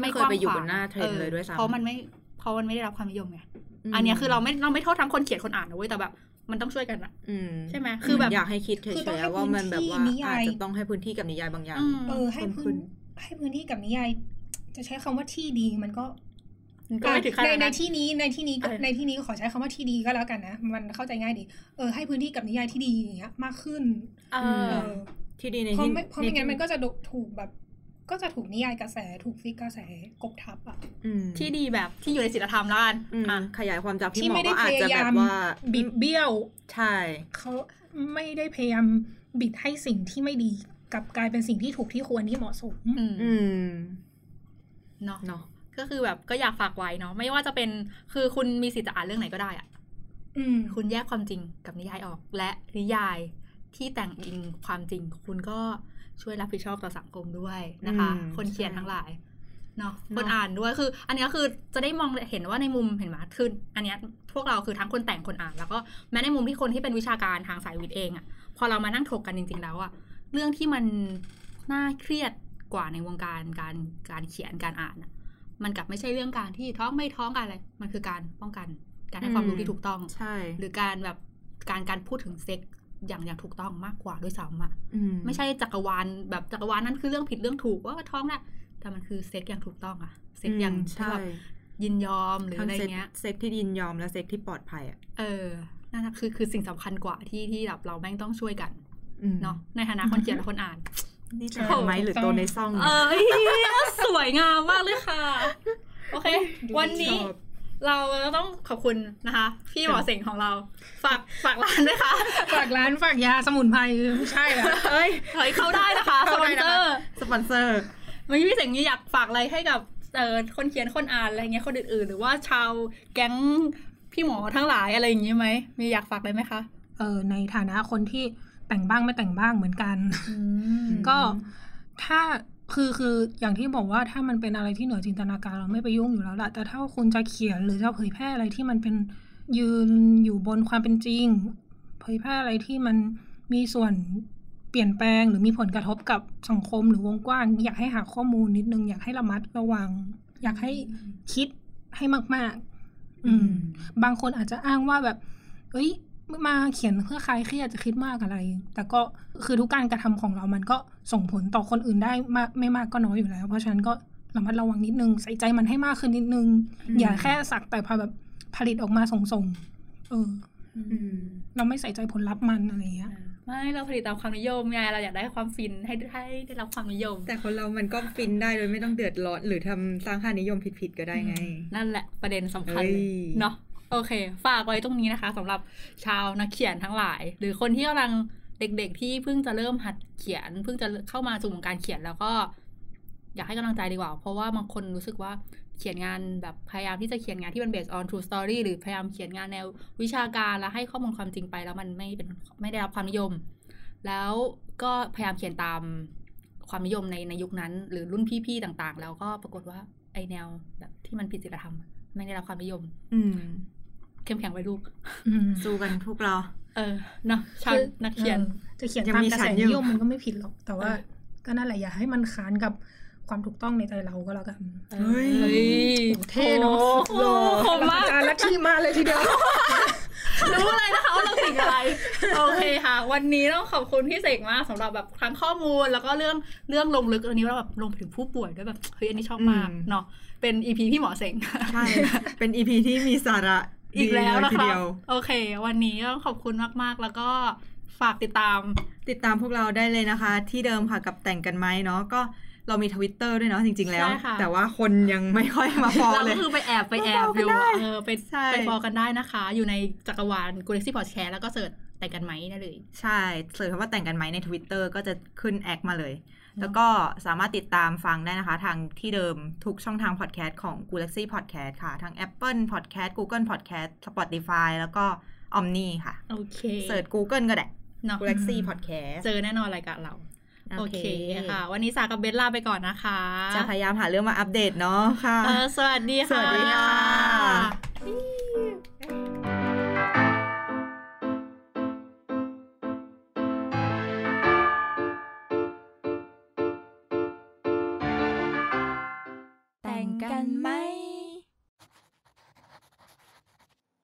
ไม่เคยไปอยู่บนหน้าเทรนด์เลยด้วยซ้ำเพราะมันไม่เพราะมันไม่ได้รับความนิยมไงอันเนี้ยคือเราไม่เราไม่โทษทั้งคนเขียนคนอ่านนะเว้ยแต่แบบมันต้องช่วยกันอะอืมใช่ไหมคืคืออแบแบบบอยากให้คิดเฉคือต้องยให้ๆว่ามันแบบว่าพื้นที่นิยายอาจจะต้องให้พื้นที่กับนิยายบางอย่างอืมเออให้เพิ่มขึ้พื้นน ให้พื้นที่กับนิยาย จะใช้คำว่าที่ดีมันก็มันก็ไม่ถึงขในนาดในนั้นที่นี้ในที่นี้ก็เออในที่นี้ขอใช้คำว่าที่ดีก็แล้วกันนะมันเข้าใจง่ายดีเออให้พื้นที่กับนิยายที่ดีอย่างเงี้ย มากขึ้นเอมอเออที่ดีในเพราะที่ไม่เพราะไม่งั้นมันก็จะถูกแบบ ก็จะถูกนิยายกระแสถูกฟิกกระแสกบทับอะอืมที่ดีแบบที่อยู่ในศีลธรรมแล้วกันอืมอะขยายความจากพี่ที่หมอไม่ได้ก็อาจพจะยาแบยามบว่าบิดเบี้ยว ใช่เขาไม่ได้พยายามบิดให้สิ่งที่ไม่ดี กลับกลายเป็นสิ่งที่ถูกที่ควรที่เหมาะสมอืมอืมเนาะเนาะก็คือแบบก็อยากฝากไว้เนาะไม่ว่าจะเป็นคือคุณมีสิทธิ์จะอ่านเรื่องไหนก็ได้อะอืมคุณแยกความจริงกับนิยายออก และนิยายที่แต่งอิงความจริง คุณก็ช่วยรับผิดชอบต่อสังคมด้วยนะคะอืมคนเขียนใช่ทั้งหลายเนาะเนอะคนอ่านด้วยคือ อันนี้ก็คือจะได้มองเห็นว่าในมุมเห็นไหมคืออันเนี้ยพวกเราคือทั้งคนแต่งคนอ่าน แล้วก็แม้ในมุมที่คนที่เป็นวิชาการทางสายวิทย์เองอะพอเรามานั่งถกกันจริง ๆ แล้วอะ เรื่องที่มันน่าเครียดกว่าในวงการการการเขียนการอ่านอะมันกลับไม่ใช่เรื่องการที่ท้องไม่ท้องกันอะไร มันคือการป้องกัน การให้ความรู้ที่ถูกต้องใช่ หรือการแบบการการพูดถึงเซ็กอย่างอย่างถูกต้องมากกว่าด้วยซ้ำอะอืมไม่ใช่จักรวาลแบบจักรวาลนั้นคือเรื่องผิดเรื่องถูกว่าท้องนะแต่มันคือเซ็กอย่างถูกต้องอะเซ็กอย่างที่ใช่แบบยินยอมหรือทั้งอะไรเซ็กเงี้ยเซ็กที่ยินยอมและเซ็กที่ปลอดภัยอะเออนั่นนะคือคือสิ่งสำคัญกว่าที่ที่แบบเราแม่งต้องช่วยกันอืม เนาะในฐานะคนเขียนและคนอ่านนี่จะเป็นไหมหรือตัวในซ่อง เออสวยงามมากเลยค่ะ โอเค วันนี้ชอบเราต้องขอบคุณนะคะ พี่หมอเสงของเรา ฝากฝากร้านด้วยค่ะฝากร้านฝากยาสมุนไพรไม่ใช่ละเอ้ยเฮ้ยเข้าได้นะคะสเข้าปอได้นนะเซคะอร์สปอนเซอร์ไม่พี่เสงนี่อยากฝากอะไรให้กับเออคนเขียนคนอ่านอะไรเงี้ยคนอื่นๆ หรือว่าชาวแก๊งพี่หมอทั้งหลายอะไรอย่างงี้ไหมมีอยากฝากอะไรไหมคะเออในฐานะคนที่ แต่งบ้างไม่แต่งบ้างเหมือนกัน ก็ถ้าคือคืออย่างที่บอกว่าถ้ามันเป็นอะไรที่เหนือจินตนาการเราไม่ไปยุ่งอยู่แล้วล่ะแต่ถ้าคุณจะเขียนหรือจะเผยแพร่อะไรที่มันเป็นยืนอยู่บนความเป็นจริง เผยแพร่อะไรที่มันมีส่วนเปลี่ยนแปลงหรือมีผลกระทบกับสังคมหรือวงกว้าง อยากให้หาข้อมูลนิดนึง อยากให้ระมัดระวัง อยากให้คิดให้มาก ๆ อืม บางคนอาจจะอ้างว่าแบบ เอ้ย มาเขียนเพื่อคลายเครียดจะคิดมากอะไร แต่ก็คือทุกการกระทำของเรามันก็ส่งผลต่อคนอื่นได้มากไม่มากก็น้อยอยู่แล้ว เพราะฉะนั้นก็ระมัดระวังนิดนึง ใส่ใจมันให้มากขึ้นนิดนึงอืมอย่าแค่สักแต่พอแบบผลิตออกมาส่งๆเอออืมเราไม่ใส่ใจผลลัพธ์มันอะไรอย่างเงี้ยไม่เราผลิตตามความนิยมไงเราอยากได้ความฟินให้ให้ได้รับความนิยม แต่คนเรามันก็ฟินได้โดยไม่ต้องเดือดร้อนหรือทำสร้างค่านิยมผิดๆก็ได้ไง นั่นแหละประเด็นสำคัญเลยเอ้ยเนาะ โอเค ฝากไว้ตรงนี้นะคะสำหรับชาวนักเขียนทั้งหลาย หรือคนที่กำลังเด็กๆ ที่เพิ่งจะเริ่มหัดเขียน เพิ่งจะเข้ามาสู่วงการเขียนแล้วก็ อยากให้กำลังใจดีกว่า เพราะว่าบางคนรู้สึกว่าเขียนงานแบบพยายามที่จะเขียนงานที่มัน based on true story หรือพยายามเขียนงานแนววิชาการแล้วให้ข้อมูลความจริงไปแล้วมันไม่เป็นไม่ได้รับความนิยม แล้วก็พยายามเขียนตามความนิยมในในยุคนั้น หรือรุ่นพี่ๆต่างๆ แล้วก็ปรากฏว่าไอแนวแบบที่มันผิดศีลธรรมไม่ได้รับความนิยม อืม เข้มแข็งไว้ลูกอืมสู้กันพวกเรา เออเนาะชาวนักเขียนออจะเขียนยังตามมีกระฉัแสนอยู่นิยมมันก็ไม่ผิดหรอก แต่ว่าเออก็นั่นแหละอย่าให้มันค้านกับความถูกต้องในใจเราก็แล้วกัน เฮ้ยเฮ้ยโอ้เท่เนอะโอ้โหคมมากอาจารย์ลัทธิมาเลยทีเดียว รู้เลยนะคะว่าเราติดอะไร โอเคค่ะ วันนี้ต้องขอบคุณพี่เสกมากสำหรับแบบทั้งข้อมูลแล้วก็เรื่องเรื่องลงลึกอันนี้เราแบบลงไปถึงผู้ป่วยด้วยแบบเฮ้ยอันนี้ชอบมากอืมเนาะเป็น EP พี่หมอเสงใช่ เป็น EP ที่มีสาระ อีกแล้วนะทีคะเดียวโอเค วันนี้ก็ขอบคุณมากๆ แล้วก็ฝากติดตาม ติดตามพวกเราได้เลยนะคะ ที่เดิมค่ะกับแต่งกันไหมเนาะก็เรามีทวิตเตอร์ด้วยเนาะจริง ๆ แล้วใช่ค่ะแต่ว่าคนยังไม่ค่อยมา follow เราเลยก็คือไปแอบไปแอบมาอยู่ฟอลกันได้เออไปใช่ไป follow กันได้นะคะ อยู่ในจักรวาล Galaxy Podcast แล้วก็ search แต่งกันไหมได้เลย ใช่ search คำว่าแต่งกันไหมใน Twitter ก็จะขึ้น acc มาเลย แล้วก็สามารถติดตามฟังได้นะคะ ทางที่เดิมทุกช่องทางพอดแคสต์ของ Galaxy Podcast ค่ะ ทั้ง Apple Podcast Google Podcast Spotify แล้วก็ Omni ค่ะ โอเคเสิร์ช Google ก็ได้เนาะ Galaxy Podcast เจอแน่นอนรายการเราโอเคโอเคค่ะ วันนี้สากับเบสลาไปก่อนนะคะ จะพยายามหาเรื่องมาอัปเดตเนาะค่ะเออสวัสดีค่ะ สวัสดีค่ะ 干妈。